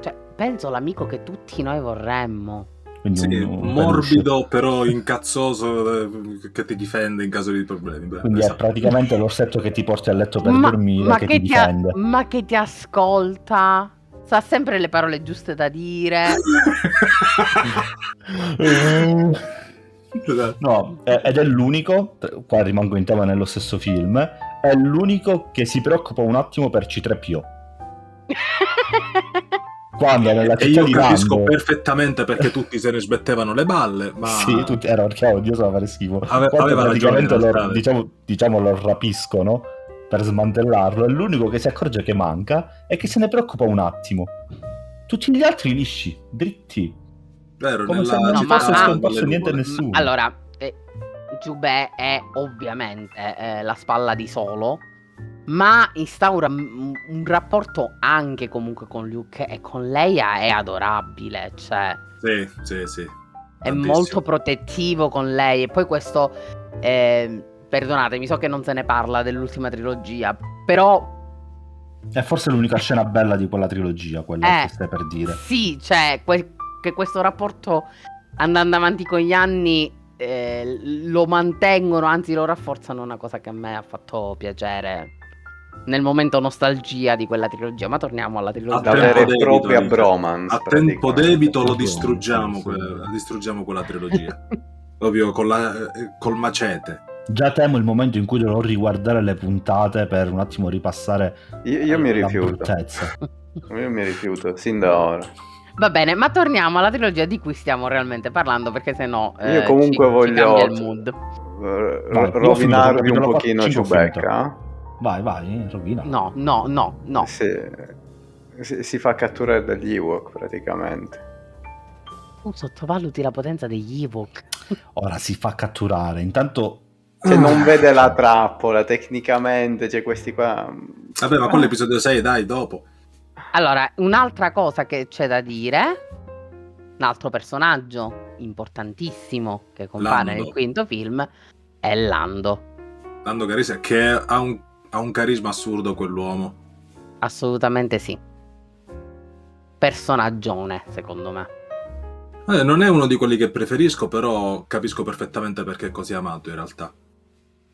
cioè, penso l'amico che tutti noi vorremmo. Quindi Sì, un- un morbido però incazzoso eh, che ti difende in caso di problemi. Beh, Quindi è esatto. praticamente l'orsetto che ti porti a letto per ma, dormire ma che, che ti ti a- difende. ma che ti ascolta, sa sempre le parole giuste da dire. Esatto. No, ed è l'unico, qua rimango in tema nello stesso film, è l'unico che si preoccupa un attimo per C3PO. Quando nella E città io di capisco Lando... perfettamente perché tutti se ne smettevano le balle, ma Sì, tutti, era perché oddio so fare schifo. Ave- aveva ragione, praticamente lo, diciamo, diciamo lo rapiscono per smantellarlo, è l'unico che si accorge che manca e che se ne preoccupa un attimo. Tutti gli altri lisci, dritti. vero, come nella se non No, ci fosse ah, scomparso niente e nuvole. nessuno. Allora, eh, Giubè è ovviamente eh, la spalla di Solo, ma instaura un, un rapporto anche comunque con Luke e con Leia è adorabile, cioè Sì, sì, sì. è Tantissimo. molto protettivo con lei e poi questo, eh, perdonatemi, so che non se ne parla dell'ultima trilogia, però È forse l'unica scena bella di quella trilogia, quella Eh. che stai per dire. Sì, cioè, que- che questo rapporto andando avanti con gli anni eh, lo mantengono, anzi lo rafforzano, una cosa che a me ha fatto piacere nel momento nostalgia di quella trilogia. Ma torniamo alla A trilogia. La tempo vera e debito, propria bromance. A tempo debito lo distruggiamo, sì, quella, distruggiamo quella trilogia. Proprio con la- eh, col macete. Già temo il momento in cui dovrò riguardare le puntate per un attimo ripassare Io, io mi la rifiuto. bruttezza. Io mi rifiuto, sin da ora. Va bene, ma torniamo alla trilogia di cui stiamo realmente parlando, perché sennò eh, Io comunque ci- ci voglio cambia il mood. eh, Vai, rovinarvi finito, un pochino 4, Ciubecca. Vai, vai, rovina. No, no, no, no. Si, si- si fa catturare dagli Ewok praticamente. Tu sottovaluti la potenza degli Ewok. Ora si fa catturare. Intanto Cioè, non Ah. vede la trappola tecnicamente, c'è questi qua. Vabbè, ma quello è l'episodio 6, dai, dopo. Allora, un'altra cosa che c'è da dire, un altro personaggio importantissimo che compare Lando. nel quinto film è Lando. Lando Carissa, che ha un, ha un carisma assurdo quell'uomo. Assolutamente sì. Personaggione, secondo me. Eh, non è uno di quelli che preferisco, però capisco perfettamente perché è così amato in realtà.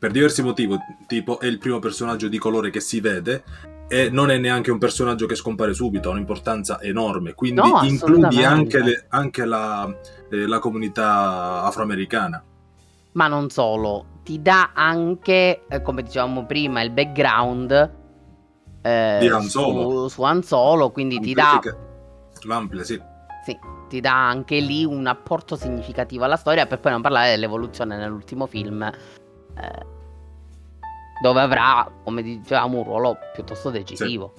Per diversi motivi, tipo è il primo personaggio di colore che si vede e non è neanche un personaggio che scompare subito, ha un'importanza enorme, quindi No, includi anche, le- anche la, eh, la comunità afroamericana. Ma non solo, ti dà anche, eh, come dicevamo prima, il background eh, Di Han Solo. Su, su Han Solo, quindi ti dà, Amplifica- L'amplia, sì. sì, ti dà anche lì un apporto significativo alla storia, per poi non parlare dell'evoluzione nell'ultimo film, eh, dove avrà, come dicevamo, un ruolo piuttosto decisivo.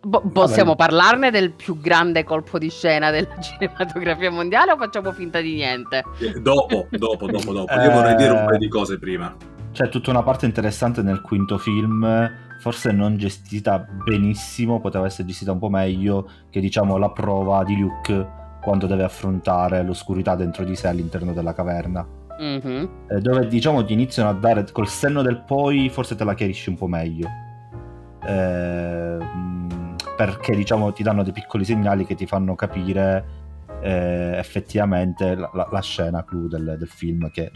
Po- possiamo parlarne del più grande colpo di scena della cinematografia mondiale o facciamo finta di niente? Eh, Dopo, dopo, dopo, dopo. Eh. Io vorrei dire un paio di cose prima. c'è tutta una parte interessante nel quinto film, forse non gestita benissimo, poteva essere gestita un po' meglio, che diciamo la prova di Luke quando deve affrontare l'oscurità dentro di sé all'interno della caverna. Mhm. eh, dove diciamo ti iniziano a dare col senno del poi forse te la chiarisci un po' meglio Eh, perché diciamo ti danno dei piccoli segnali che ti fanno capire eh, effettivamente la, la- la scena clou del, del film che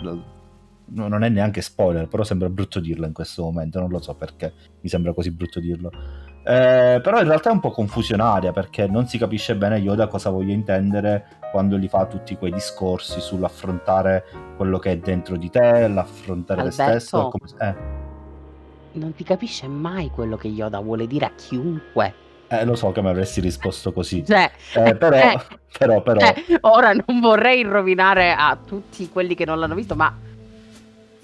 non è neanche spoiler però sembra brutto dirlo in questo momento non lo so perché mi sembra così brutto dirlo Eh, però in realtà è un po' confusionaria perché non si capisce bene Yoda cosa voglia intendere quando gli fa tutti quei discorsi sull'affrontare quello che è dentro di te, l'affrontare te Alberto? stesso. come- eh, Non ti capisce mai quello che Yoda vuole dire a chiunque. eh, lo so che mi avresti risposto così. Cioè, Eh, però, eh, però, però, eh, ora non vorrei rovinare a tutti quelli che non l'hanno visto, ma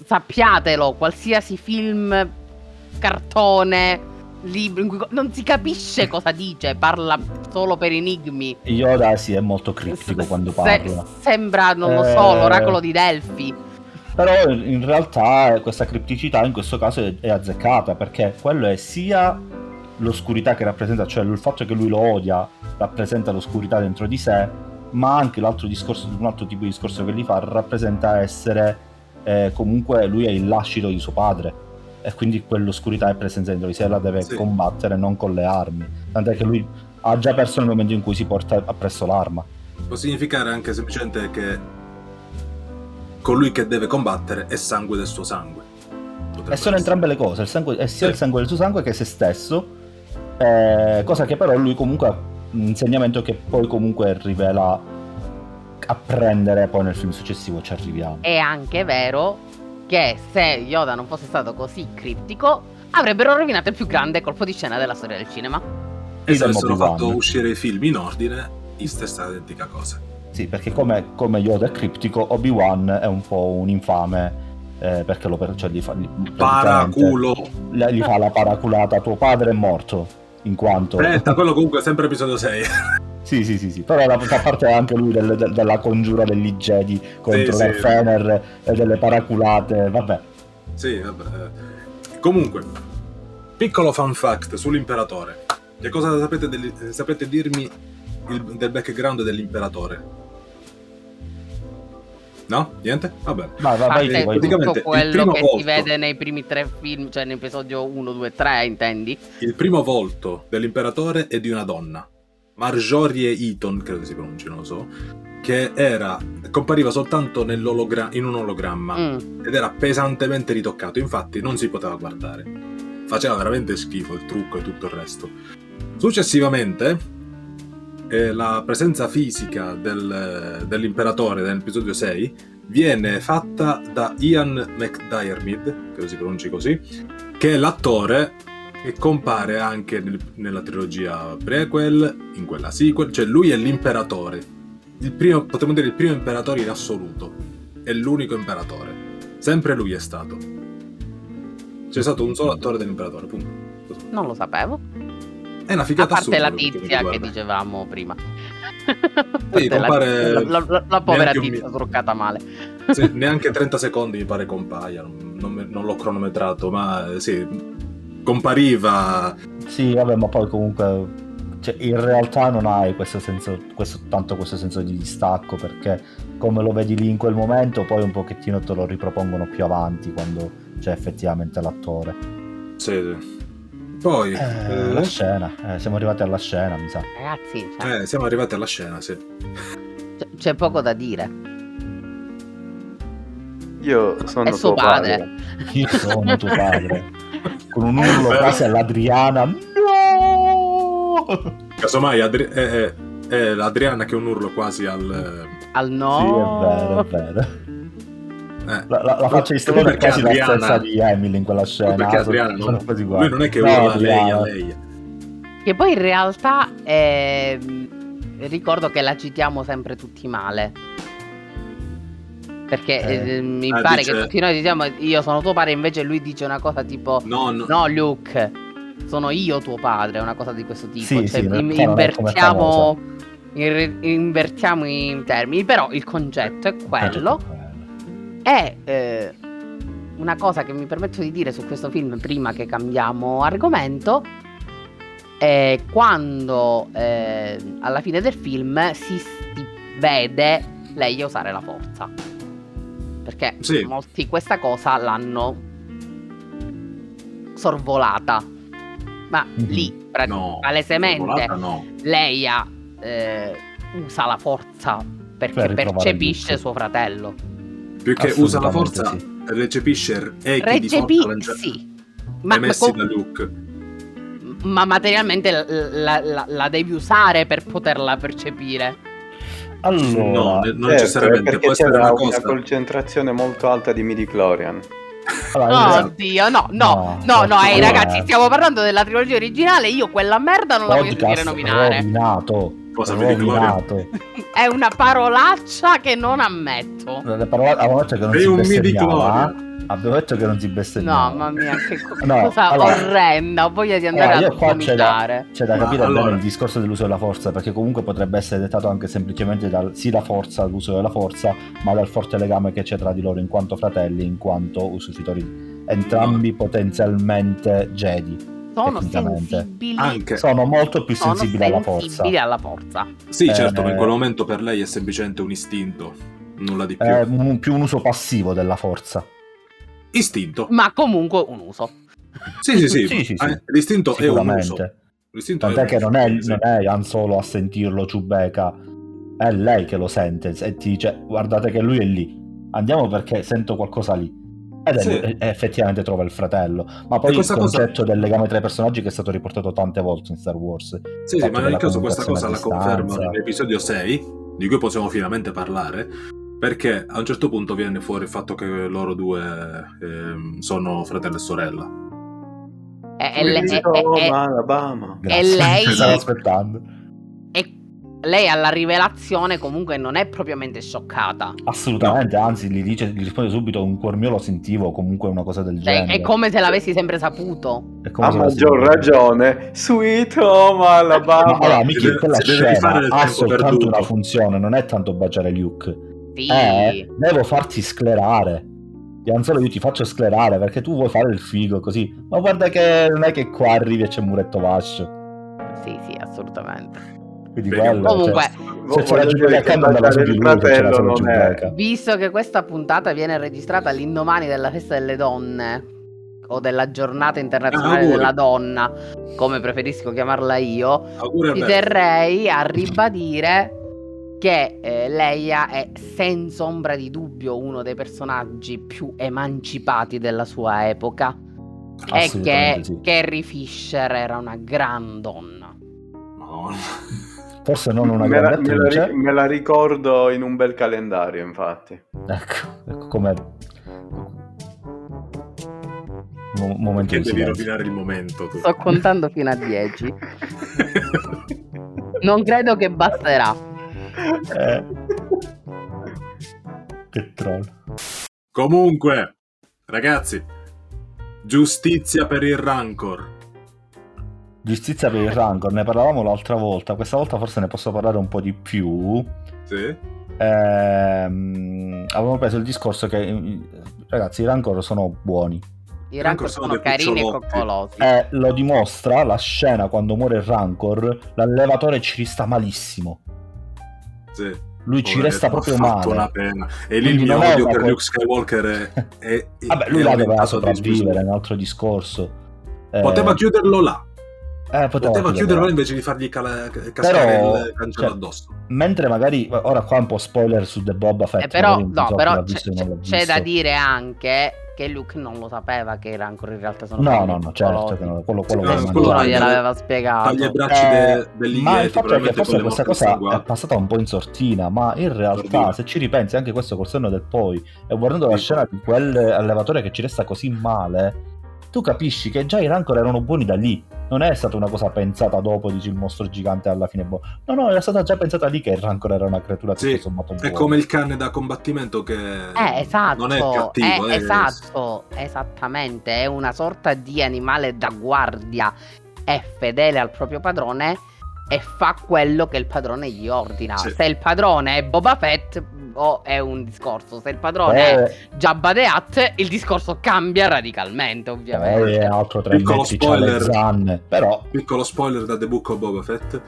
sappiatelo, qualsiasi film, cartone, libro in cui non si capisce cosa dice, parla solo per enigmi. Yoda sì, è molto criptico S- quando se- parla. sembra, non lo Eh. so, l'oracolo di Delphi. Però in realtà questa cripticità in questo caso è, è azzeccata perché quello è sia l'oscurità che rappresenta, cioè il fatto che lui lo odia rappresenta l'oscurità dentro di sé, ma anche l'altro discorso, un altro tipo di discorso che gli fa rappresenta essere eh, comunque lui è il lascito di suo padre e quindi quell'oscurità è presente dentro di sé la deve Sì. combattere non con le armi. Tant'è che lui ha già perso nel momento in cui si porta appresso l'arma. Può significare anche semplicemente che colui che deve combattere è sangue del suo sangue. Potrebbe E sono essere. entrambe le cose, il sangue, è sia Sì. il sangue del suo sangue che se stesso, eh, cosa che però lui comunque ha un insegnamento che poi comunque rivela a prendere poi nel film successivo ci arriviamo. È anche vero che se Yoda non fosse stato così criptico, avrebbero rovinato il più grande colpo di scena della storia del cinema. E se avessero fatto uscire i film in ordine, in stessa identica cosa. Sì, perché come, come Yoda è criptico, Obi-Wan è un po' un infame eh, perché lo per- cioè, gli fa, gli, Paraculo! gli fa la paraculata, tuo padre è morto, in quanto... Aspetta, quello comunque è sempre episodio 6. Sì, sì, sì, sì, però la- fa parte anche lui del- del- della congiura degli Jedi contro Sì, sì. Fener e delle paraculate, vabbè. sì, vabbè. Comunque, piccolo fun fact sull'imperatore. Che cosa sapete, degli- sapete dirmi il- del background dell'imperatore? No? Niente? Vabbè. Vai, vai, vai, vai tu. praticamente- tutto quello il primo che si volto. vede nei primi tre film, cioè nell'episodio 1, 2, 3, intendi? Il primo volto dell'imperatore è di una donna, Marjorie Eaton, credo si pronunci, non lo so, che era, compariva soltanto in un ologramma Mm. ed era pesantemente ritoccato, infatti non si poteva guardare. Faceva veramente schifo il trucco e tutto il resto. Successivamente, eh, la presenza fisica del- dell'imperatore nell'episodio 6 viene fatta da Ian McDiarmid, credo si pronunci così, che è l'attore che compare anche nel- nella trilogia prequel, in quella sequel, cioè lui è l'imperatore. Il primo, potremmo dire il primo imperatore in assoluto. È l'unico imperatore. Sempre lui è stato. C'è stato un solo attore dell'imperatore, punto. Non lo sapevo. È una A figata parte la assurda per quanto mi tizia che dicevamo prima. Sì, la, compare- la- la- la- la povera un tizia mi- truccata male. Sì, neanche 30 secondi mi pare compaia, non, non non l'ho cronometrato, ma eh, sì, compariva Sì, vabbè, ma poi comunque cioè, in realtà non hai questo senso, questo, tanto questo senso di distacco perché come lo vedi lì in quel momento poi un pochettino te lo ripropongono più avanti quando c'è effettivamente l'attore. Sì, sì. Poi Eh, eh, la scena, eh, siamo arrivati alla scena, mi sa. Ragazzi, cioè, eh, siamo arrivati alla scena, sì. c- c'è poco da dire. Io sono È suo tuo padre. Io sono tuo padre. Con un urlo quasi all'Adriana. No! Casomai Adri- è, è- è l'Adriana che è un urlo quasi al... Al Sì, no. è vero, è vero. eh. La, la- la faccia di è perché quasi la Adriana- stessa di Emily in quella scena. perché sono- Adriana sono non- quasi uguali. Lui non è che No, urla a lei, a lei. Che poi in realtà ehm, ricordo che la citiamo sempre tutti male. Perché Eh. eh, mi Ah, pare dice- che tutti noi diciamo io sono tuo padre, invece lui dice una cosa tipo No, no, No, Luke, sono io tuo padre, una cosa di questo tipo. Sì, cioè, sì, in invertiamo, in- invertiamo i termini, però il concetto è quello. È eh, una cosa che mi permetto di dire su questo film prima che cambiamo argomento. È quando eh, alla fine del film si, si vede lei usare la forza. Perché Sì. molti questa cosa l'hanno sorvolata. Ma Mhm. lì, pra- no. palesemente, no. lei ha, eh, usa la forza perché Per percepisce suo fratello. Più che usa la forza, sì. recepisce echi di forza lancia- sì. Ma, ma emessi com- da Luke. ma materialmente la, la- la- la devi usare per poterla percepire. Allora, No, non Certo, necessariamente, perché può essere c'era una una, cosa. concentrazione molto alta di midichlorian. allora, realtà- oddio, no, no, No, no, no, ehi no, ragazzi, eh. stiamo parlando della trilogia originale, io quella merda non la voglio sentire nominare. rovinato. Cosa rovinato. È una parolaccia che non ammetto. Parole, avevamo detto che non si un bestemmiava. Abbiamo detto che non si bestemmiava. No, mamma mia, che co- No, cosa allora- orrenda, ho voglia di andare Allora, a io qua c'è da, vomitare. c'è da capire allora- bene il discorso dell'uso della forza, perché comunque potrebbe essere dettato anche semplicemente dal sì la forza, l'uso della forza, ma dal forte legame che c'è tra di loro in quanto fratelli, in quanto usufruitori entrambi potenzialmente Jedi. Sono sensibili. Anche. Sono molto più sono sensibili alla forza. sensibili alla forza. Sì, certo, Eh, ma in quel momento per lei è semplicemente un istinto, nulla di più. È un- più un uso passivo della forza. Istinto. Ma comunque un uso. Sì, sì, sì. Sì, sì, sì. Eh, L'istinto è un uso. Sicuramente. L'istinto è Tant'è un che uso, non è, sì. non è Han Solo a sentirlo Ciubecca È lei che lo sente e ti dice guardate che lui è lì. Andiamo perché sento qualcosa lì. Ed Sì. è- e effettivamente trova il fratello. Ma poi il questa cosa- concetto del legame tra i personaggi che è stato riportato tante volte in Star Wars. Sì, sì, ma nel caso questa cosa la conferma nell'episodio 6, di cui possiamo finalmente parlare, perché a un certo punto viene fuori il fatto che loro due ehm, sono fratello e sorella. E, e le- e- e- e- Alabama. Grazie. lei- stavo aspettando. e lei alla rivelazione comunque non è propriamente scioccata. Assolutamente, anzi, gli, dice, gli risponde subito un cuor mio lo sentivo, o comunque una cosa del genere. è come se l'avessi sempre saputo. È come A maggior ragione, Sweet Home Ma Alabama. allora, Miki, Si deve- quella scena ha soltanto una funzione, non è tanto baciare Luke. Sì. Eh, devo farti sclerare. Non solo io ti faccio sclerare perché tu vuoi fare il figo così. Ma guarda che non è che qua arrivi e c'è un muretto vascio. Sì, sì, assolutamente. Quindi quello, Comunque, cioè, se c'era Giulia Cannon andava su di lui, fratello non è-. Visto che questa puntata viene registrata all'indomani della festa delle donne o della giornata internazionale Ah, della donna, come preferisco chiamarla io, me. terrei a ribadire che eh, Leia è senza ombra di dubbio uno dei personaggi più emancipati della sua epoca e che sì. Carrie Fisher era una gran donna. Madonna. Forse non una me, la, grande me la me la ricordo in un bel calendario, infatti. Ecco, ecco come... Mo- momento Che di devi rovinare il momento tu. Sto contando fino a 10. Non credo che basterà. Eh. Che troll. Comunque, ragazzi, giustizia per il Rancor. Giustizia per il Rancor, ne parlavamo l'altra volta, questa volta forse ne posso parlare un po' di più. Sì? Ehm, avevamo preso il discorso che ragazzi i Rancor sono buoni. I Rancor Rancor sono sono carini e coccolosi. E lo dimostra la scena quando muore il Rancor, l'allevatore ci rista malissimo. Sì. Lui ci resta proprio male. E lì il Quindi mio non è odio per Luke Skywalker è, è- Vabbè, lui è là doveva aumentato a sopravvivere, è un altro discorso. Eh, Poteva chiuderlo là. Eh, Poteva chiuderlo là invece di fargli cala- cascare Però, il cancello cioè, addosso. Mentre magari, ora qua un po' spoiler su The Boba Fett. Eh, però, no, so però c'è, c'è- c'è da dire anche che Luke non lo sapeva che i Rancor in realtà sono No, no, no, certo che no, quello, quello Sì, no. Nessuno gliel'aveva spiegato. Taglia i bracci Eh, de- ma il fatto è che forse questa cosa è passata un po' in sortina, ma in realtà se ci ripensi anche questo col senno del poi e guardando la scena di quell'allevatore che ci resta così male, tu capisci che già i Rancor erano buoni da lì. Non è stata una cosa pensata dopo, dici il mostro gigante alla fine boh. No, no, era stata già pensata lì che il Rancor era una creatura Sì, tutto sommato È buona. come il cane da combattimento che Eh, esatto, non è cattivo. eh, è- esatto, esattamente, è una sorta di animale da guardia, è fedele al proprio padrone e fa quello che il padrone gli ordina. Sì. Se il padrone è Boba Fett, oh, è un discorso, se il padrone è Eh, Jabba the Hutt, il discorso cambia radicalmente, eh, ovviamente. è altro tre Piccolo spoiler. zanne. Però, Piccolo spoiler da The Book of Boba Fett.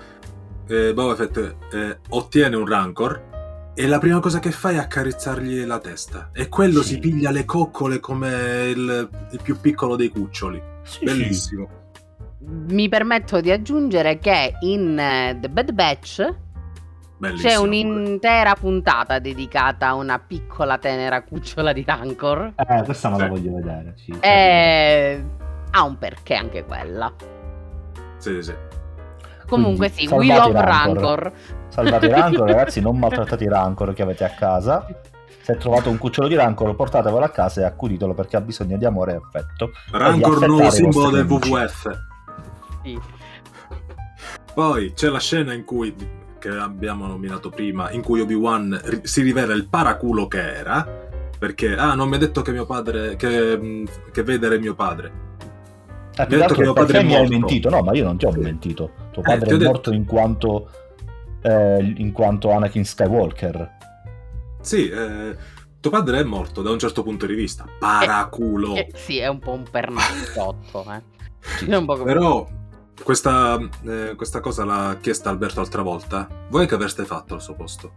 Eh, Boba Fett eh, ottiene un Rancor e la prima cosa che fa è accarezzargli la testa. E quello Sì. si piglia le coccole come il, il più piccolo dei cuccioli. sì, sì. Mi permetto di aggiungere che in eh, The Bad Batch Bellissimo. c'è un'intera puntata dedicata a una piccola tenera cucciola di Rancor. Eh, questa me la Sì. voglio vedere. Sì, E ha un perché anche quella. Sì, sì. Comunque Quindi, sì, we salvati love Rancor. Rancor. Salvate rancor, ragazzi, non maltrattate i rancor che avete a casa. Se trovate un cucciolo di rancor, portatevelo a casa e accuditelo perché ha bisogno di amore e affetto. Rancor nuovo simbolo del amici. WWF. Sì. Poi c'è la scena in cui che abbiamo nominato prima, in cui Obi-Wan ri- si rivela il paraculo che era, perché ah, non mi ha detto che mio padre che, che Vader è mio padre. Eh, più detto che mio padre è mi hai morto. mentito? No, ma io non ti ho Sì. mentito. Tuo Eh, padre è detto- morto in quanto, eh, in quanto Anakin Skywalker. Sì, eh, tuo padre è morto da un certo punto di vista. Paraculo. Eh, sì, è un po' un pernacchiotto, eh. È un po' come... Però questa, eh, questa cosa l'ha chiesta Alberto l'altra volta. Voi che avreste fatto al suo posto?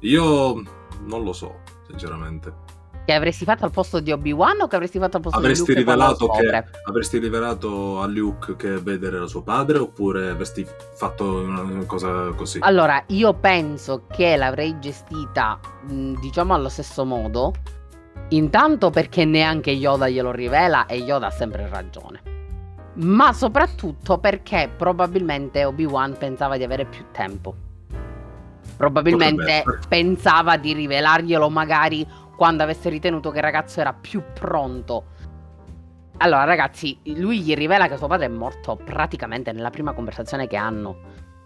Io non lo so, sinceramente. Che avresti fatto al posto di Obi-Wan o che avresti fatto al posto Avresti di Luke rivelato, che, avresti rivelato a Luke che Vader era suo padre oppure avresti fatto una cosa così? Allora, io penso che l'avrei gestita, mh, diciamo, allo stesso modo. Intanto perché neanche Yoda glielo rivela e Yoda ha sempre ragione. Ma soprattutto perché probabilmente Obi-Wan pensava di avere più tempo. Probabilmente pensava di rivelarglielo magari quando avesse ritenuto che il ragazzo era più pronto. Allora, ragazzi, lui gli rivela che suo padre è morto praticamente nella prima conversazione che hanno.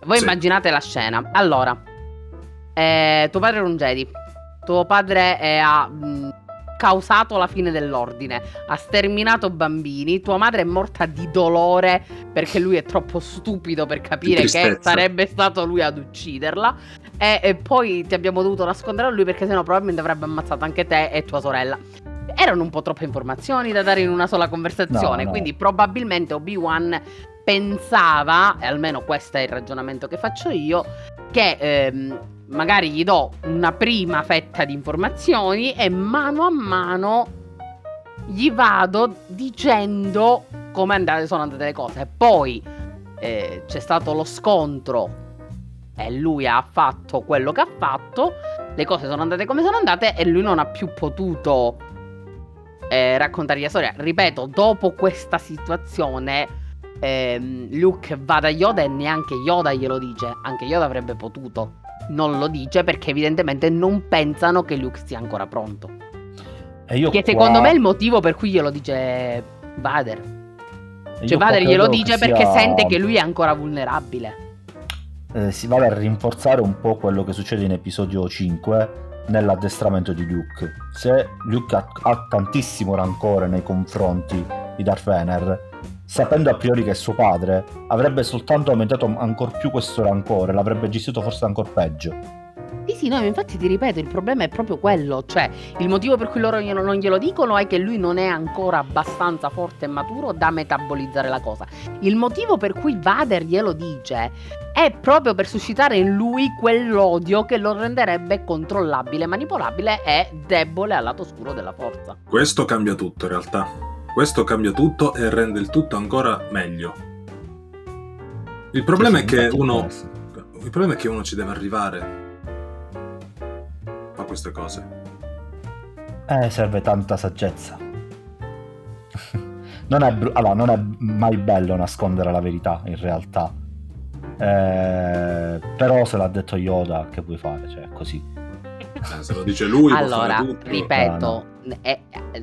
Voi Sì. immaginate la scena. Allora, eh, tuo padre era un Jedi. Tuo padre eh, ha mh, causato la fine dell'ordine. Ha sterminato bambini. Tua madre è morta di dolore perché lui è troppo stupido per capire che sarebbe stato lui ad ucciderla. E, e poi ti abbiamo dovuto nascondere a lui perché sennò probabilmente avrebbe ammazzato anche te e tua sorella. Erano un po' troppe informazioni da dare in una sola conversazione, No, no. quindi probabilmente Obi-Wan pensava, e almeno questo è il ragionamento che faccio io, che ehm, magari gli do una prima fetta di informazioni e mano a mano gli vado dicendo come sono andate le cose. Poi eh, c'è stato lo scontro e lui ha fatto quello che ha fatto, le cose sono andate come sono andate e lui non ha più potuto eh, raccontare la storia. Ripeto, dopo questa situazione ehm, Luke va da Yoda e neanche Yoda glielo dice, anche Yoda avrebbe potuto. Non lo dice perché evidentemente non pensano che Luke sia ancora pronto. E io Che qua- secondo me è il motivo per cui glielo dice Vader. e Cioè Vader glielo dice perché sia- sente che lui è ancora vulnerabile. eh, si va a rinforzare un po' quello che succede in episodio 5 nell'addestramento di Luke. Se Luke ha, ha tantissimo rancore nei confronti di Darth Vader, sapendo a priori che è suo padre, avrebbe soltanto aumentato ancora più questo rancore, l'avrebbe gestito forse ancora peggio. Sì, sì, no, infatti ti ripeto, il problema è proprio quello, cioè il motivo per cui loro glielo- non glielo dicono è che lui non è ancora abbastanza forte e maturo da metabolizzare la cosa. Il motivo per cui Vader glielo dice è proprio per suscitare in lui quell'odio che lo renderebbe controllabile, manipolabile e debole al lato oscuro della forza. Questo cambia tutto in realtà. Questo cambia tutto e rende il tutto ancora meglio. Il problema è che uno. Il problema è che uno ci deve arrivare a queste cose. Eh, serve tanta saggezza. non, è bru- allora, non è mai bello nascondere la verità, in realtà. Eh, però se l'ha detto Yoda, che puoi fare? Cioè, così. Eh, se lo dice lui, può Allora, fare tutto. ripeto, eh,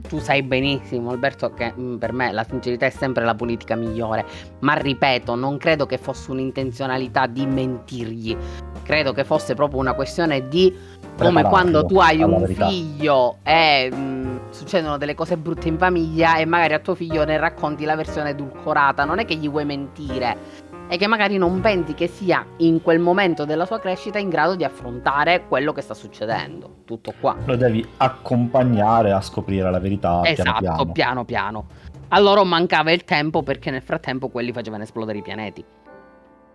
tu sai benissimo, Alberto, che mm, per me la sincerità è sempre la politica migliore. Ma ripeto, non credo che fosse un'intenzionalità di mentirgli. Credo che fosse proprio una questione di come quando tu hai un verità. figlio e mm, succedono delle cose brutte in famiglia e magari a tuo figlio ne racconti la versione edulcorata. Non è che gli vuoi mentire. È che magari non pensi che sia in quel momento della sua crescita in grado di affrontare quello che sta succedendo. Tutto qua. Lo devi accompagnare a scoprire la verità Esatto, piano piano. piano piano. A loro mancava il tempo perché nel frattempo quelli facevano esplodere i pianeti.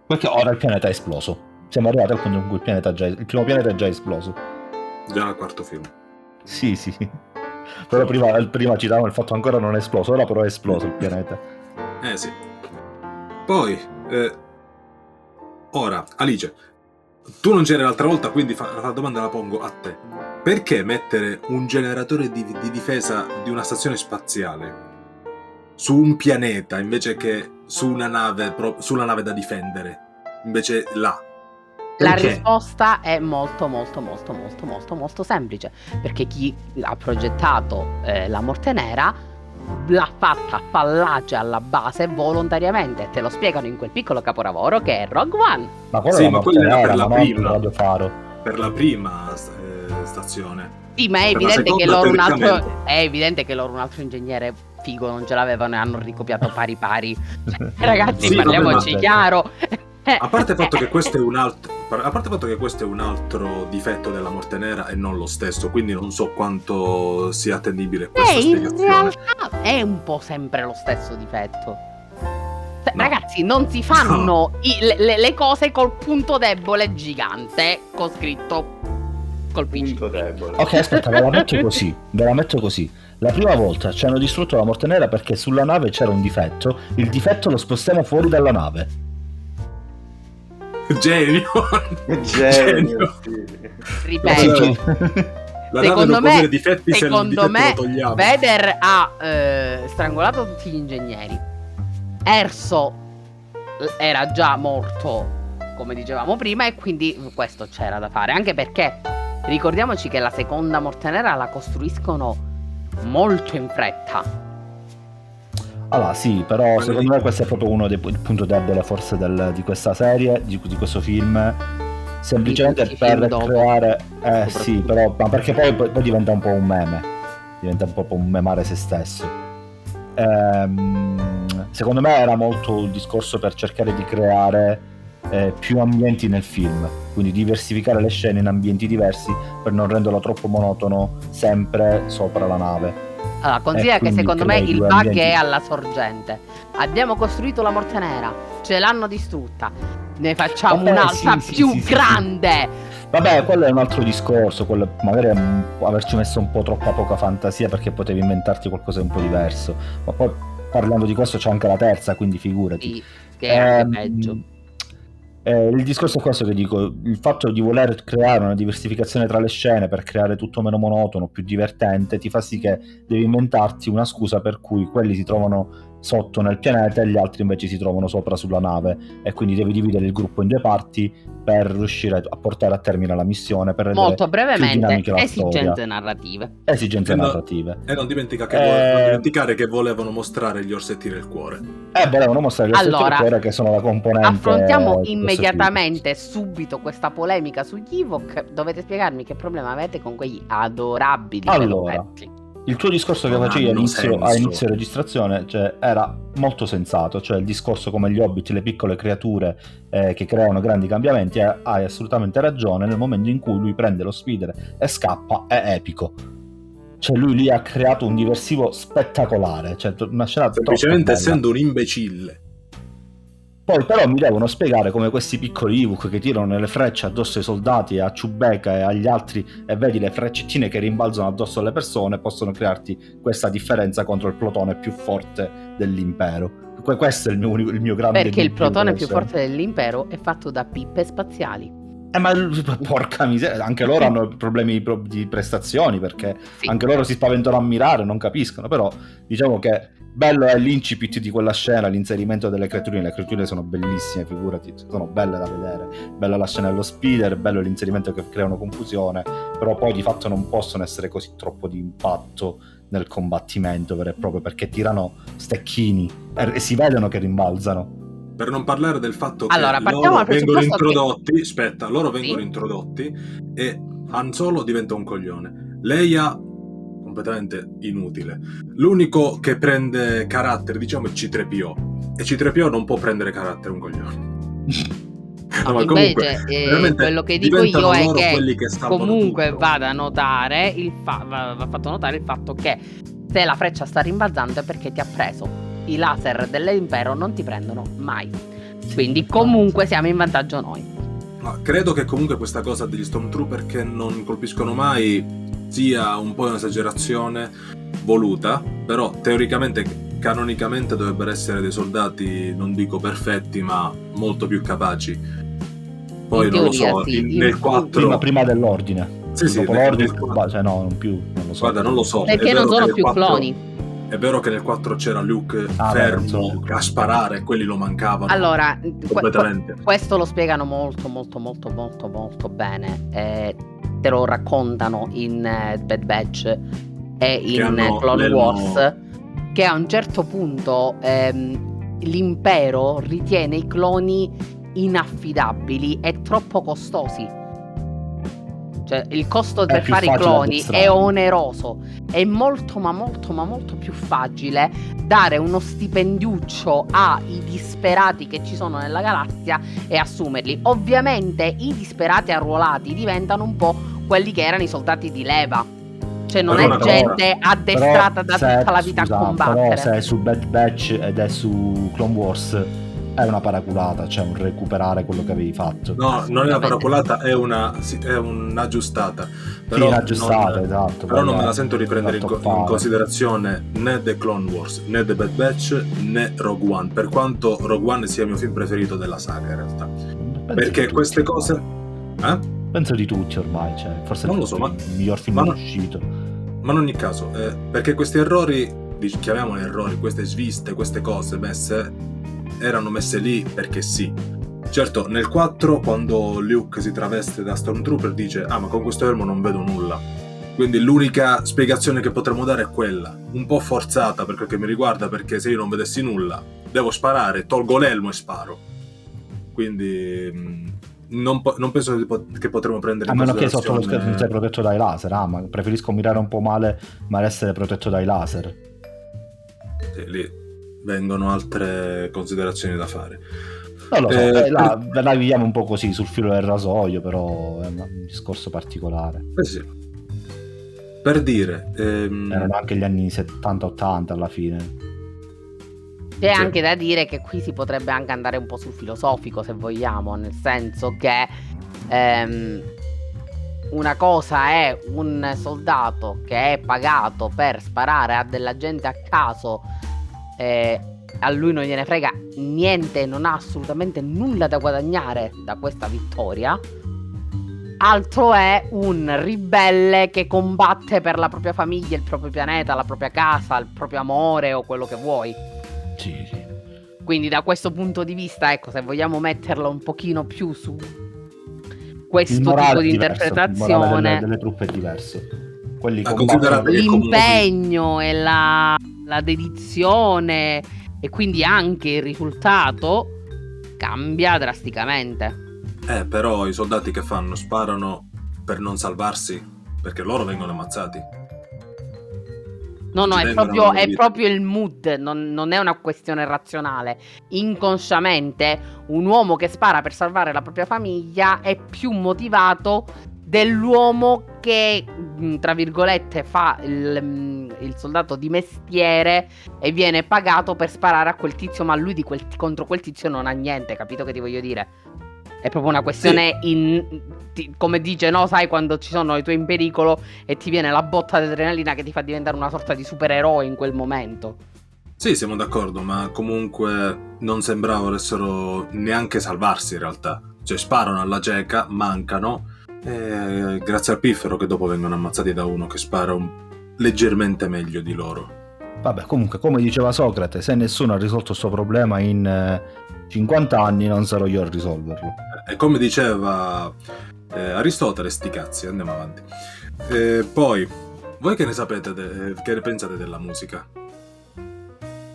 Perché ora il pianeta è esploso. Siamo arrivati al punto in cui il, pianeta è già, il primo pianeta è già esploso. Già al quarto film. Sì, sì. Però prima, prima citavamo il fatto che ancora non è esploso, ora però è esploso il pianeta. Eh sì. Poi, eh, ora, Alice, tu non c'eri l'altra volta, quindi fa- la domanda la pongo a te. Perché mettere un generatore di, di difesa di una stazione spaziale su un pianeta invece che su una nave, pro- sulla nave da difendere? Invece là. La Perché? risposta è molto molto molto molto molto molto semplice perché chi ha progettato eh, la morte nera l'ha fatta fallace alla base volontariamente. Te lo spiegano in quel piccolo capolavoro che è Rogue One. Ma quella Sì, la ma quella era per la non prima. Per la prima eh, stazione. sì ma è Per la evidente che seconda, loro un altro è evidente che loro un altro ingegnere figo non ce l'avevano e hanno ricopiato pari pari. Cioè, ragazzi Sì, parliamoci chiaro A parte il fatto che questo è un altro. A parte il fatto che questo è un altro difetto della morte nera e non lo stesso, quindi non so quanto sia attendibile questa Eh, in spiegazione. realtà è un po' sempre lo stesso difetto. Cioè, No. Ragazzi, non si fanno i- le, le- cose col punto debole gigante con scritto. Punto debole. Ok, aspetta, ve la metto così. Ve la metto così. La prima volta ci hanno distrutto la morte nera perché sulla nave c'era un difetto. Il difetto lo spostiamo fuori dalla nave. Genio. Genio, sì. Ripeto, La secondo me, difetti se secondo difetto me. Vader ha eh, strangolato tutti gli ingegneri. Erso eh, era già morto, come dicevamo prima, e quindi questo c'era da fare. Anche perché ricordiamoci che la seconda morte nera la costruiscono molto in fretta. Allora, sì, però Ma secondo me questo è proprio uno dei pu- il punto debole forse del- di questa serie, di, di questo film. Semplicemente Di tutti i per dopo, creare... Eh sì, però... Ma perché poi, poi- poi diventa un po' un meme. Diventa un po' un memare se stesso. Ehm, secondo me era molto il discorso per cercare di creare eh, più ambienti nel film. Quindi diversificare le scene in ambienti diversi per non renderlo troppo monotono sempre sopra la nave. Allora, considera Eh, che secondo me il bug ambienti. è alla sorgente. Abbiamo costruito la morte nera, ce l'hanno distrutta. Ne facciamo Vabbè, un'altra sì, sì, più sì, sì, grande. Vabbè, quello è un altro discorso, quello magari averci messo un po' troppa poca fantasia perché potevi inventarti qualcosa di un po' diverso. Ma poi parlando di questo c'è anche la terza, quindi figurati. Sì, che è anche Ehm, peggio. Eh, il discorso è questo che dico, il fatto di voler creare una diversificazione tra le scene per creare tutto meno monotono, più divertente, ti fa sì che devi inventarti una scusa per cui quelli si trovano sotto nel pianeta e gli altri invece si trovano sopra sulla nave e quindi devi dividere il gruppo in due parti per riuscire a portare a termine la missione, per rendere Molto brevemente, esigenze storia. narrative. esigenze E no- narrative. E non, dimentica che Eh. vole- non dimenticare che volevano mostrare gli orsetti del cuore. Eh, volevano mostrare le Allora, strutture che sono la componente Affrontiamo immediatamente subito questa polemica sugli Ewok. Dovete spiegarmi che problema avete con quegli adorabili Allora. Il tuo discorso che Non facevi all'inizio, a inizio registrazione cioè, era molto sensato, cioè il discorso come gli hobbit, le piccole creature eh, che creano grandi cambiamenti, eh, hai assolutamente ragione, nel momento in cui lui prende lo speeder e scappa è epico. Cioè lui lì ha creato un diversivo spettacolare, cioè una scena Semplicemente essendo un imbecille. Poi però mi devono spiegare come questi piccoli Ewok che tirano le frecce addosso ai soldati, a Chewbacca e agli altri e vedi le freccettine che rimbalzano addosso alle persone possono crearti questa differenza contro il plotone più forte dell'impero. Que- questo è il mio, il mio grande Perché il con più forte dell'impero è fatto da pippe spaziali. Eh ma porca miseria, anche loro hanno problemi di pro- di prestazioni perché Sì. anche loro si spaventano a mirare, non capiscono, però diciamo che bello è l'incipit di quella scena, l'inserimento delle creaturine, le creaturine sono bellissime, figurati, sono belle da vedere, bella la scena dello speeder, bello l'inserimento che creano confusione, però poi di fatto non possono essere così troppo di impatto nel combattimento vero e proprio perché tirano stecchini e e si vedono che rimbalzano. Per non parlare del fatto che Allora, partiamo loro vengono presupposto che- introdotti, aspetta, loro vengono Sì. introdotti e Han Solo diventa un coglione. Leia completamente inutile. L'unico che prende carattere, diciamo, è C3PO. E C3PO non può prendere carattere un coglione. No, ma comunque, Invece, eh, veramente quello che dico io è che che comunque tutto. va da notare il fa- va, va fatto notare il fatto che se la freccia sta rimbalzando è perché ti ha preso. I laser dell'impero non ti prendono mai. Quindi comunque siamo in vantaggio noi. Ma credo che comunque questa cosa degli Stormtrooper che non colpiscono mai sia un po' un'esagerazione voluta, però teoricamente, canonicamente dovrebbero essere dei soldati, non dico perfetti, ma molto più capaci. Poi In non lo teoria so, sì, in- nel 4... Prima, prima dell'ordine. Sì, sì, Dopo l'ordine, nel cioè no, non più, non lo so. Guarda, non lo so. Perché è vero non che sono nel più 4 cloni. È vero che nel 4 c'era Luke Ah, beh, fermo più a sparare, quelli lo mancavano Allora, completamente. questo lo spiegano molto, molto, molto, molto, molto bene. Eh, te lo raccontano in eh, Bad Batch e in hanno Clone Wars. Che a un certo punto ehm, l'impero ritiene i cloni inaffidabili e troppo costosi. Cioè, il costo per fare i cloni è oneroso. È molto, ma molto, ma molto più facile dare uno stipendiuccio ai disperati che ci sono nella galassia e assumerli. Ovviamente i disperati arruolati diventano un po' quelli che erano i soldati di leva. Cioè non Però è gente addestrata Però da tutta la vita scusa, a combattere. Però se è su Bad Batch ed è su Clone Wars è una paraculata, cioè un recuperare quello che avevi fatto. No, non è una paraculata, è una sì, è un'aggiustata. Però sì, un'aggiustata, non, esatto. Però non me la sento riprendere in, co- in, considerazione né The Clone Wars, né The Bad Batch, né Rogue One, per quanto Rogue One sia il mio film preferito della saga in realtà. Penso Perché queste cose... Eh? Penso di tutti ormai, cioè, forse non lo so, ma... il miglior film ma, uscito. Ma in ogni caso, eh, perché questi errori, chiamiamoli errori, queste sviste, queste cose messe erano messe lì perché sì. Certo, nel 4 quando Luke si traveste da Stormtrooper dice "Ah, ma con questo elmo non vedo nulla". Quindi l'unica spiegazione che potremmo dare è quella, un po' forzata per quel che mi riguarda, perché se io non vedessi nulla, devo sparare, tolgo l'elmo e sparo. Quindi mm, non, po- non, penso che potremo prendere a meno che sotto lo schermo non sei protetto dai laser ah ma preferisco mirare un po' male ma essere protetto dai laser sì, lì vengono altre considerazioni da fare. Non lo so, eh, eh, la, la viviamo un po' così sul filo del rasoio, però è un discorso particolare. Eh sì. Per dire... Ehm... Erano anche gli anni 70-80 alla fine. C'è sì. anche da dire che qui si potrebbe anche andare un po' sul filosofico, se vogliamo, nel senso che ehm, una cosa è un soldato che è pagato per sparare a della gente a caso eh, a lui non gliene frega niente, non ha assolutamente nulla da guadagnare da questa vittoria. Altro è un ribelle che combatte per la propria famiglia, il proprio pianeta, la propria casa, il proprio amore o quello che vuoi. Sì, sì. Quindi da questo punto di vista, ecco, se vogliamo metterlo un pochino più su questo tipo di interpretazione... Delle, delle truppe è diverso. Quelli l'impegno e la la dedizione e quindi anche il risultato cambia drasticamente. Eh, però i soldati che fanno? Sparano per non salvarsi? Perché loro vengono ammazzati. No, no, è proprio, è proprio, il mood, non, non, è una questione razionale. Inconsciamente, un uomo che spara per salvare la propria famiglia è più motivato dell'uomo che, mm, tra virgolette, fa il, mm, il, soldato di mestiere e viene pagato per sparare a quel tizio, ma lui quel, contro quel tizio non ha niente, capito che ti voglio dire? È proprio una questione sì. in, ti, come dice, no, sai quando ci sono i tuoi in pericolo e ti viene la botta di adrenalina che ti fa diventare una sorta di supereroe in quel momento. Sì, siamo d'accordo, ma comunque non sembrava volessero neanche salvarsi in realtà. Cioè sparano alla cieca, mancano eh, grazie al piffero che dopo vengono ammazzati da uno che spara un... leggermente meglio di loro. Vabbè, comunque, come diceva Socrate, se nessuno ha risolto il suo problema in eh, 50 anni, non sarò io a risolverlo. E come diceva eh, Aristotele, sti cazzi, andiamo avanti. Eh, poi, voi che ne sapete, de- che ne pensate della musica?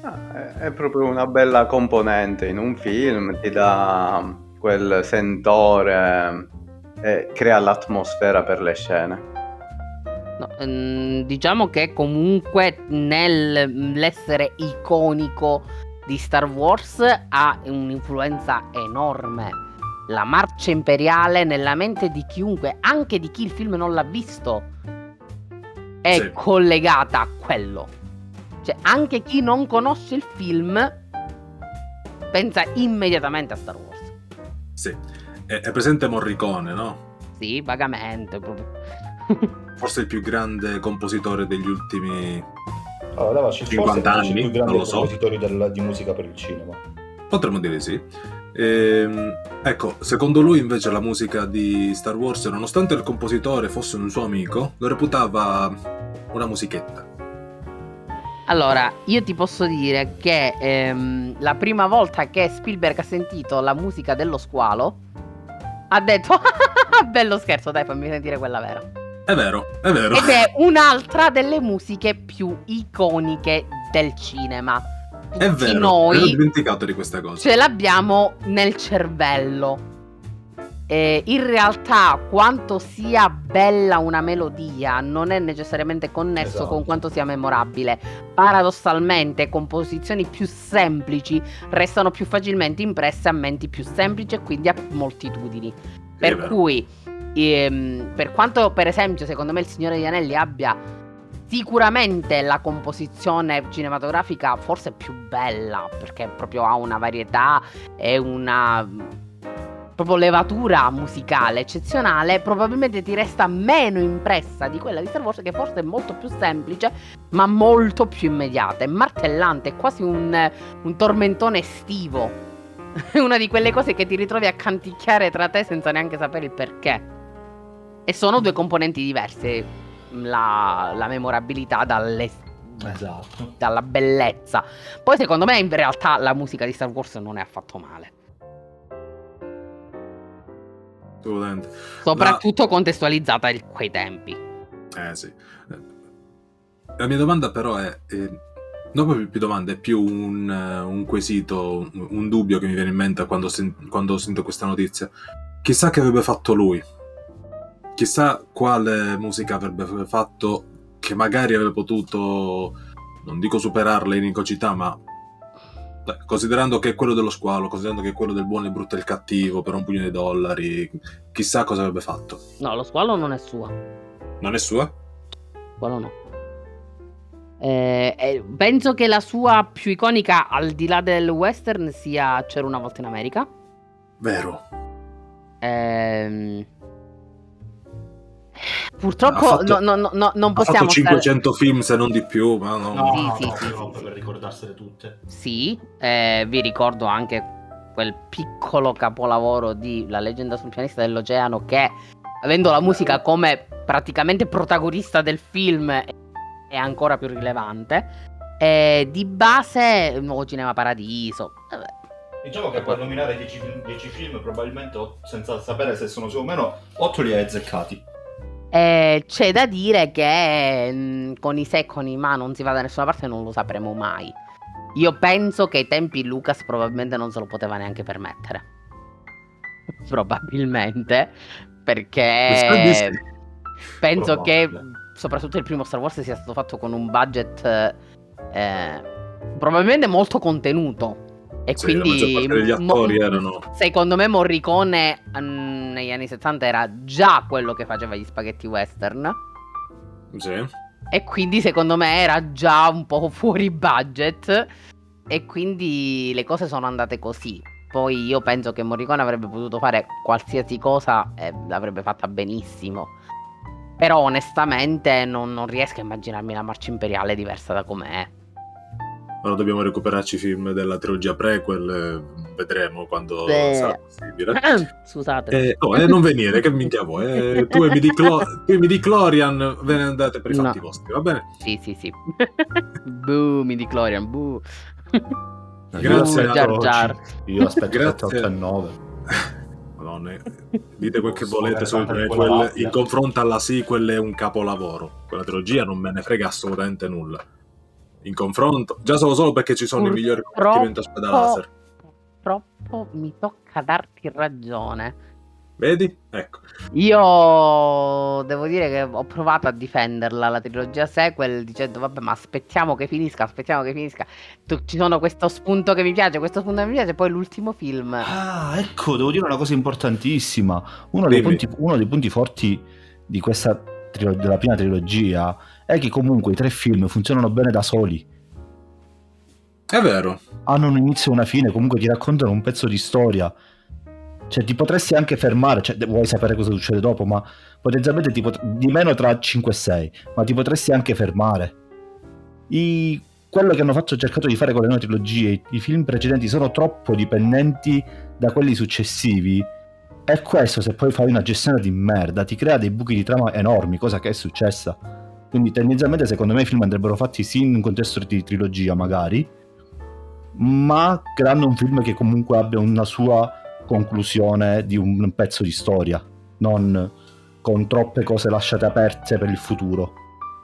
Ah, è proprio una bella componente in un film, ti dà quel sentore e crea l'atmosfera per le scene. No, ehm, diciamo che comunque nell'essere iconico di Star Wars ha un'influenza enorme. La marcia imperiale nella mente di chiunque, anche di chi il film non l'ha visto, è sì. collegata a quello. Cioè, anche chi non conosce il film pensa immediatamente a Star Wars. Sì. È, è presente Morricone, no? Sì, vagamente. Proprio. Forse il più grande compositore degli ultimi allora, Davaci, 50 anni, il più grande compositore del, di musica per il cinema. Potremmo dire sì. Ehm, ecco, secondo lui invece la musica di Star Wars, nonostante il compositore fosse un suo amico, lo reputava una musichetta. Allora, io ti posso dire che ehm, la prima volta che Spielberg ha sentito la musica dello squalo, ha detto, bello scherzo, dai, fammi sentire quella vera. È vero, è vero. Ed è un'altra delle musiche più iconiche del cinema. Tutti è vero, noi ho dimenticato di questa cosa. Ce l'abbiamo nel cervello eh, in realtà quanto sia bella una melodia non è necessariamente connesso esatto. con quanto sia memorabile. Paradossalmente, composizioni più semplici restano più facilmente impresse a menti più semplici e quindi a moltitudini. Per cui, ehm, per quanto per esempio, secondo me il Signore degli Anelli abbia sicuramente la composizione cinematografica forse più bella perché proprio ha una varietà e una proprio levatura musicale eccezionale, probabilmente ti resta meno impressa di quella di Star Wars che forse è molto più semplice, ma molto più immediata, è martellante, è quasi un, un tormentone estivo. È una di quelle cose che ti ritrovi a canticchiare tra te senza neanche sapere il perché. E sono due componenti diverse, la, la memorabilità dalle, Esatto. dalla bellezza. Poi secondo me in realtà la musica di Star Wars non è affatto male. Assolutamente. Soprattutto contestualizzata in quei tempi. Eh sì. La mia domanda però è... Eh, non proprio più domanda, è più un, eh, un quesito, un, dubbio che mi viene in mente quando, sen- quando sento questa notizia. Chissà che avrebbe fatto lui. Chissà quale musica avrebbe fatto che magari avrebbe potuto, non dico superarle in incocità, ma beh, considerando che è quello dello squalo, considerando che è quello del buono, il brutto e il cattivo per un pugno di dollari, chissà cosa avrebbe fatto. No, lo squalo non è sua. Non è sua? Squalo no. Eh, eh, penso che la sua più iconica, al di là del western, sia C'era una volta in America. Vero. Ehm, Purtroppo Ha fatto- no- no- no- non Ha possiamo fatto stare- 500 film se non di più, ma no. No, Sì, no, sì, no, sì, no, sì, per sì. ricordarsele tutte. Sì, eh, vi ricordo anche quel piccolo capolavoro di La leggenda sul pianista dell'oceano che, avendo la musica come praticamente protagonista del film, è ancora più rilevante. E di base, Nuovo Cinema Paradiso. Vabbè, Diciamo che per nominare 10 film, 10 film probabilmente, senza sapere se sono su o meno, 8 li hai azzeccati. Eh, c'è da dire che mh, con i se e con i ma non si va da nessuna parte e non lo sapremo mai. Io penso che ai tempi Lucas probabilmente non se lo poteva neanche permettere. Probabilmente. Perché penso che soprattutto il primo Star Wars sia stato fatto con un budget eh, probabilmente molto contenuto. E Sì, la quindi parte degli mo- attori erano... Secondo me Morricone mm, negli anni 70 era già quello che faceva gli spaghetti western Sì. e quindi secondo me era già un po' fuori budget e quindi le cose sono andate così. Poi io penso che Morricone avrebbe potuto fare qualsiasi cosa e l'avrebbe fatta benissimo. Però onestamente non, non riesco a immaginarmi la marcia imperiale diversa da com'è. Ora dobbiamo recuperarci i film della trilogia prequel, eh, vedremo quando Beh. sarà possibile. Scusate. Eh, oh, eh, non venire, che minchia vuoi? Eh, tu e mi di, Clo- tu e mi di Clorian, ve ne andate per i fatti No. vostri, va bene? Sì, sì, sì. Boo, midi Clorian, boo. Grazie Boo, a Jar. Jar. Io aspetto Grazie. 7, 8 e 9. Madonna, eh, dite quel che volete sui prequel, in confronto alla sequel è un capolavoro. Quella trilogia non me ne frega assolutamente nulla. In confronto, già solo solo perché ci sono i migliori combattimenti a spada laser. Purtroppo mi tocca darti ragione. Vedi? Ecco. Io devo dire che ho provato a difenderla, la trilogia sequel, dicendo vabbè ma aspettiamo che finisca, aspettiamo che finisca. Tu- ci sono questo spunto che mi piace, questo spunto che mi piace, poi l'ultimo film. Ah, ecco, devo dire una cosa importantissima. Uno dei, punti, uno dei punti forti di questa trilo- della prima trilogia è che comunque i tre film funzionano bene da soli. È vero. Hanno un inizio e una fine, comunque ti raccontano un pezzo di storia. Cioè, ti potresti anche fermare, cioè, vuoi sapere cosa succede dopo, ma potenzialmente ti pot- di meno tra 5 e 6, ma ti potresti anche fermare. I- Quello che hanno fatto, cercato di fare con le nuove trilogie, i- i film precedenti sono troppo dipendenti da quelli successivi. E questo, se poi fai una gestione di merda, ti crea dei buchi di trama enormi, cosa che è successa. Quindi tendenzialmente secondo me i film andrebbero fatti sì in un contesto di trilogia magari, ma creando un film che comunque abbia una sua conclusione di un pezzo di storia, non con troppe cose lasciate aperte per il futuro.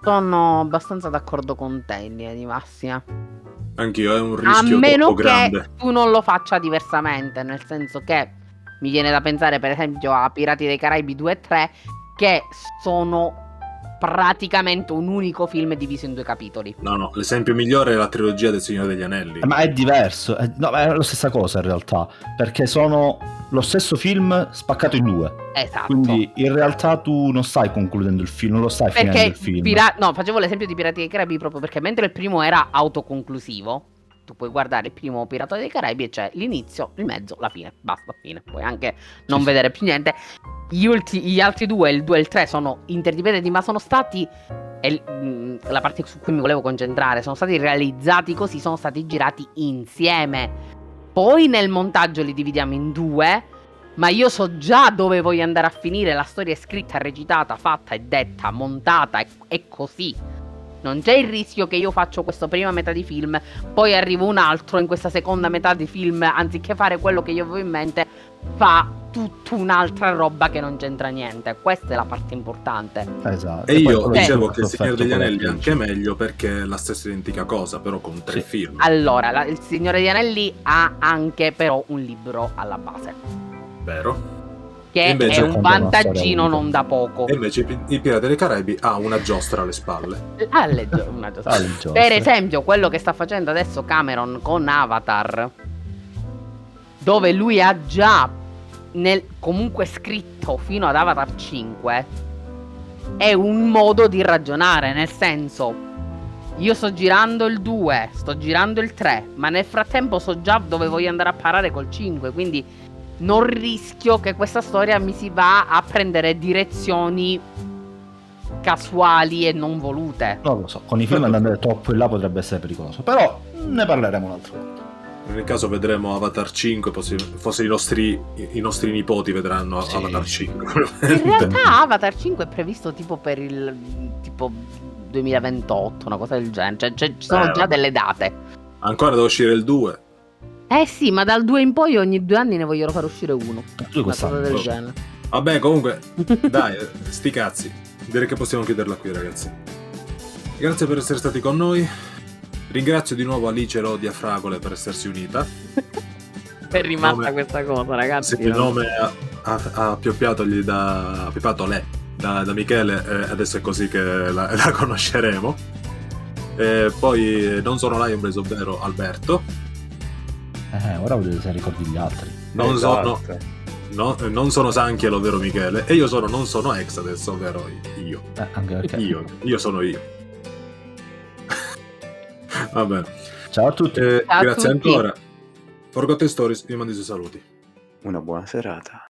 Sono abbastanza d'accordo con te in linea di massima. Anch'io, è un A rischio meno troppo che grande. tu non lo faccia diversamente, nel senso che mi viene da pensare per esempio a Pirati dei Caraibi 2 e 3 che sono praticamente un unico film diviso in due capitoli. No, no, l'esempio migliore è la trilogia del Signore degli Anelli. Eh, Ma è diverso, è, no, è la stessa cosa in realtà, perché sono lo stesso film spaccato in due. Esatto. Quindi in realtà tu non stai concludendo il film, non lo stai finendo perché il film. Pira- no, facevo l'esempio di Pirati dei Caraibi proprio perché mentre il primo era autoconclusivo, tu puoi guardare il primo Pirata dei Caraibi e c'è l'inizio, il mezzo, la fine, basta, fine. Puoi anche non Sì, vedere più niente. Gli, ulti- gli altri due, il 2 e il 3, sono interdipendenti, ma sono stati. E mh, la parte su cui mi volevo concentrare, sono stati realizzati così, sono stati girati insieme. Poi nel montaggio li dividiamo in due. Ma io so già dove voglio andare a finire. La storia è scritta, recitata, fatta e detta, montata. È, è così. Non c'è il rischio che io faccio questa prima metà di film, poi arriva un altro in questa seconda metà di film, anziché fare quello che io avevo in mente, fa tutta un'altra roba che non c'entra niente. Questa è la parte importante. Esatto. E poi io dicevo che il Signore degli Anelli è anche meglio perché è la stessa identica cosa, però con tre Sì. film. Allora, la- il Signore degli Anelli ha anche però un libro alla base, Vero? Che Invece è un vantaggino non da poco. E invece i Pi- i Pirati dei Caraibi ha una giostra alle spalle. Ah, legge- una giostra. Ah, il giostra. Per esempio, quello che sta facendo adesso Cameron con Avatar, dove lui ha già nel- comunque scritto fino ad Avatar 5, è un modo di ragionare, nel senso, io sto girando il 2, sto girando il 3, ma nel frattempo so già dove voglio andare a parare col 5, quindi non rischio che questa storia mi si va a prendere direzioni casuali e non volute. Non lo so, con i film andando troppo in là potrebbe essere pericoloso, però ne parleremo un altro volta. Nel caso vedremo Avatar 5, possi- forse i nostri, i nostri nipoti vedranno Sì. Avatar 5. In realtà Avatar 5 è previsto tipo per il tipo 2028, una cosa del genere. Cioè, cioè, ci sono Eh, già delle date. Ancora deve uscire il 2. Eh sì, ma dal 2 in poi ogni due anni ne vogliono far uscire uno. Tu Una quest'anno. cosa del genere. Vabbè, comunque, dai, eh, sti cazzi. Direi che possiamo chiuderla qui, ragazzi. Grazie per essere stati con noi. Ringrazio di nuovo Alice Rodia Fragole per essersi unita. È rimasta Nome- questa cosa, ragazzi. Se il nome ha, ha, ha pioppiatogli da. ha pippato lei da, da Michele, eh, adesso è così che la, la conosceremo. E poi eh, non sono Lion Blaze, ovvero Alberto. Eh, ora vedete se ricordi gli altri. Non Esatto. sono. no, eh, non sono Sanchiel, ovvero Michele. E io sono non sono Ex adesso, ovvero io. Eh, anche perché. Io, io sono io. Va bene. Ciao a tutti. Eh, Ciao a grazie tutti. ancora. Forgotten Stories, vi mando i suoi saluti. Una buona serata.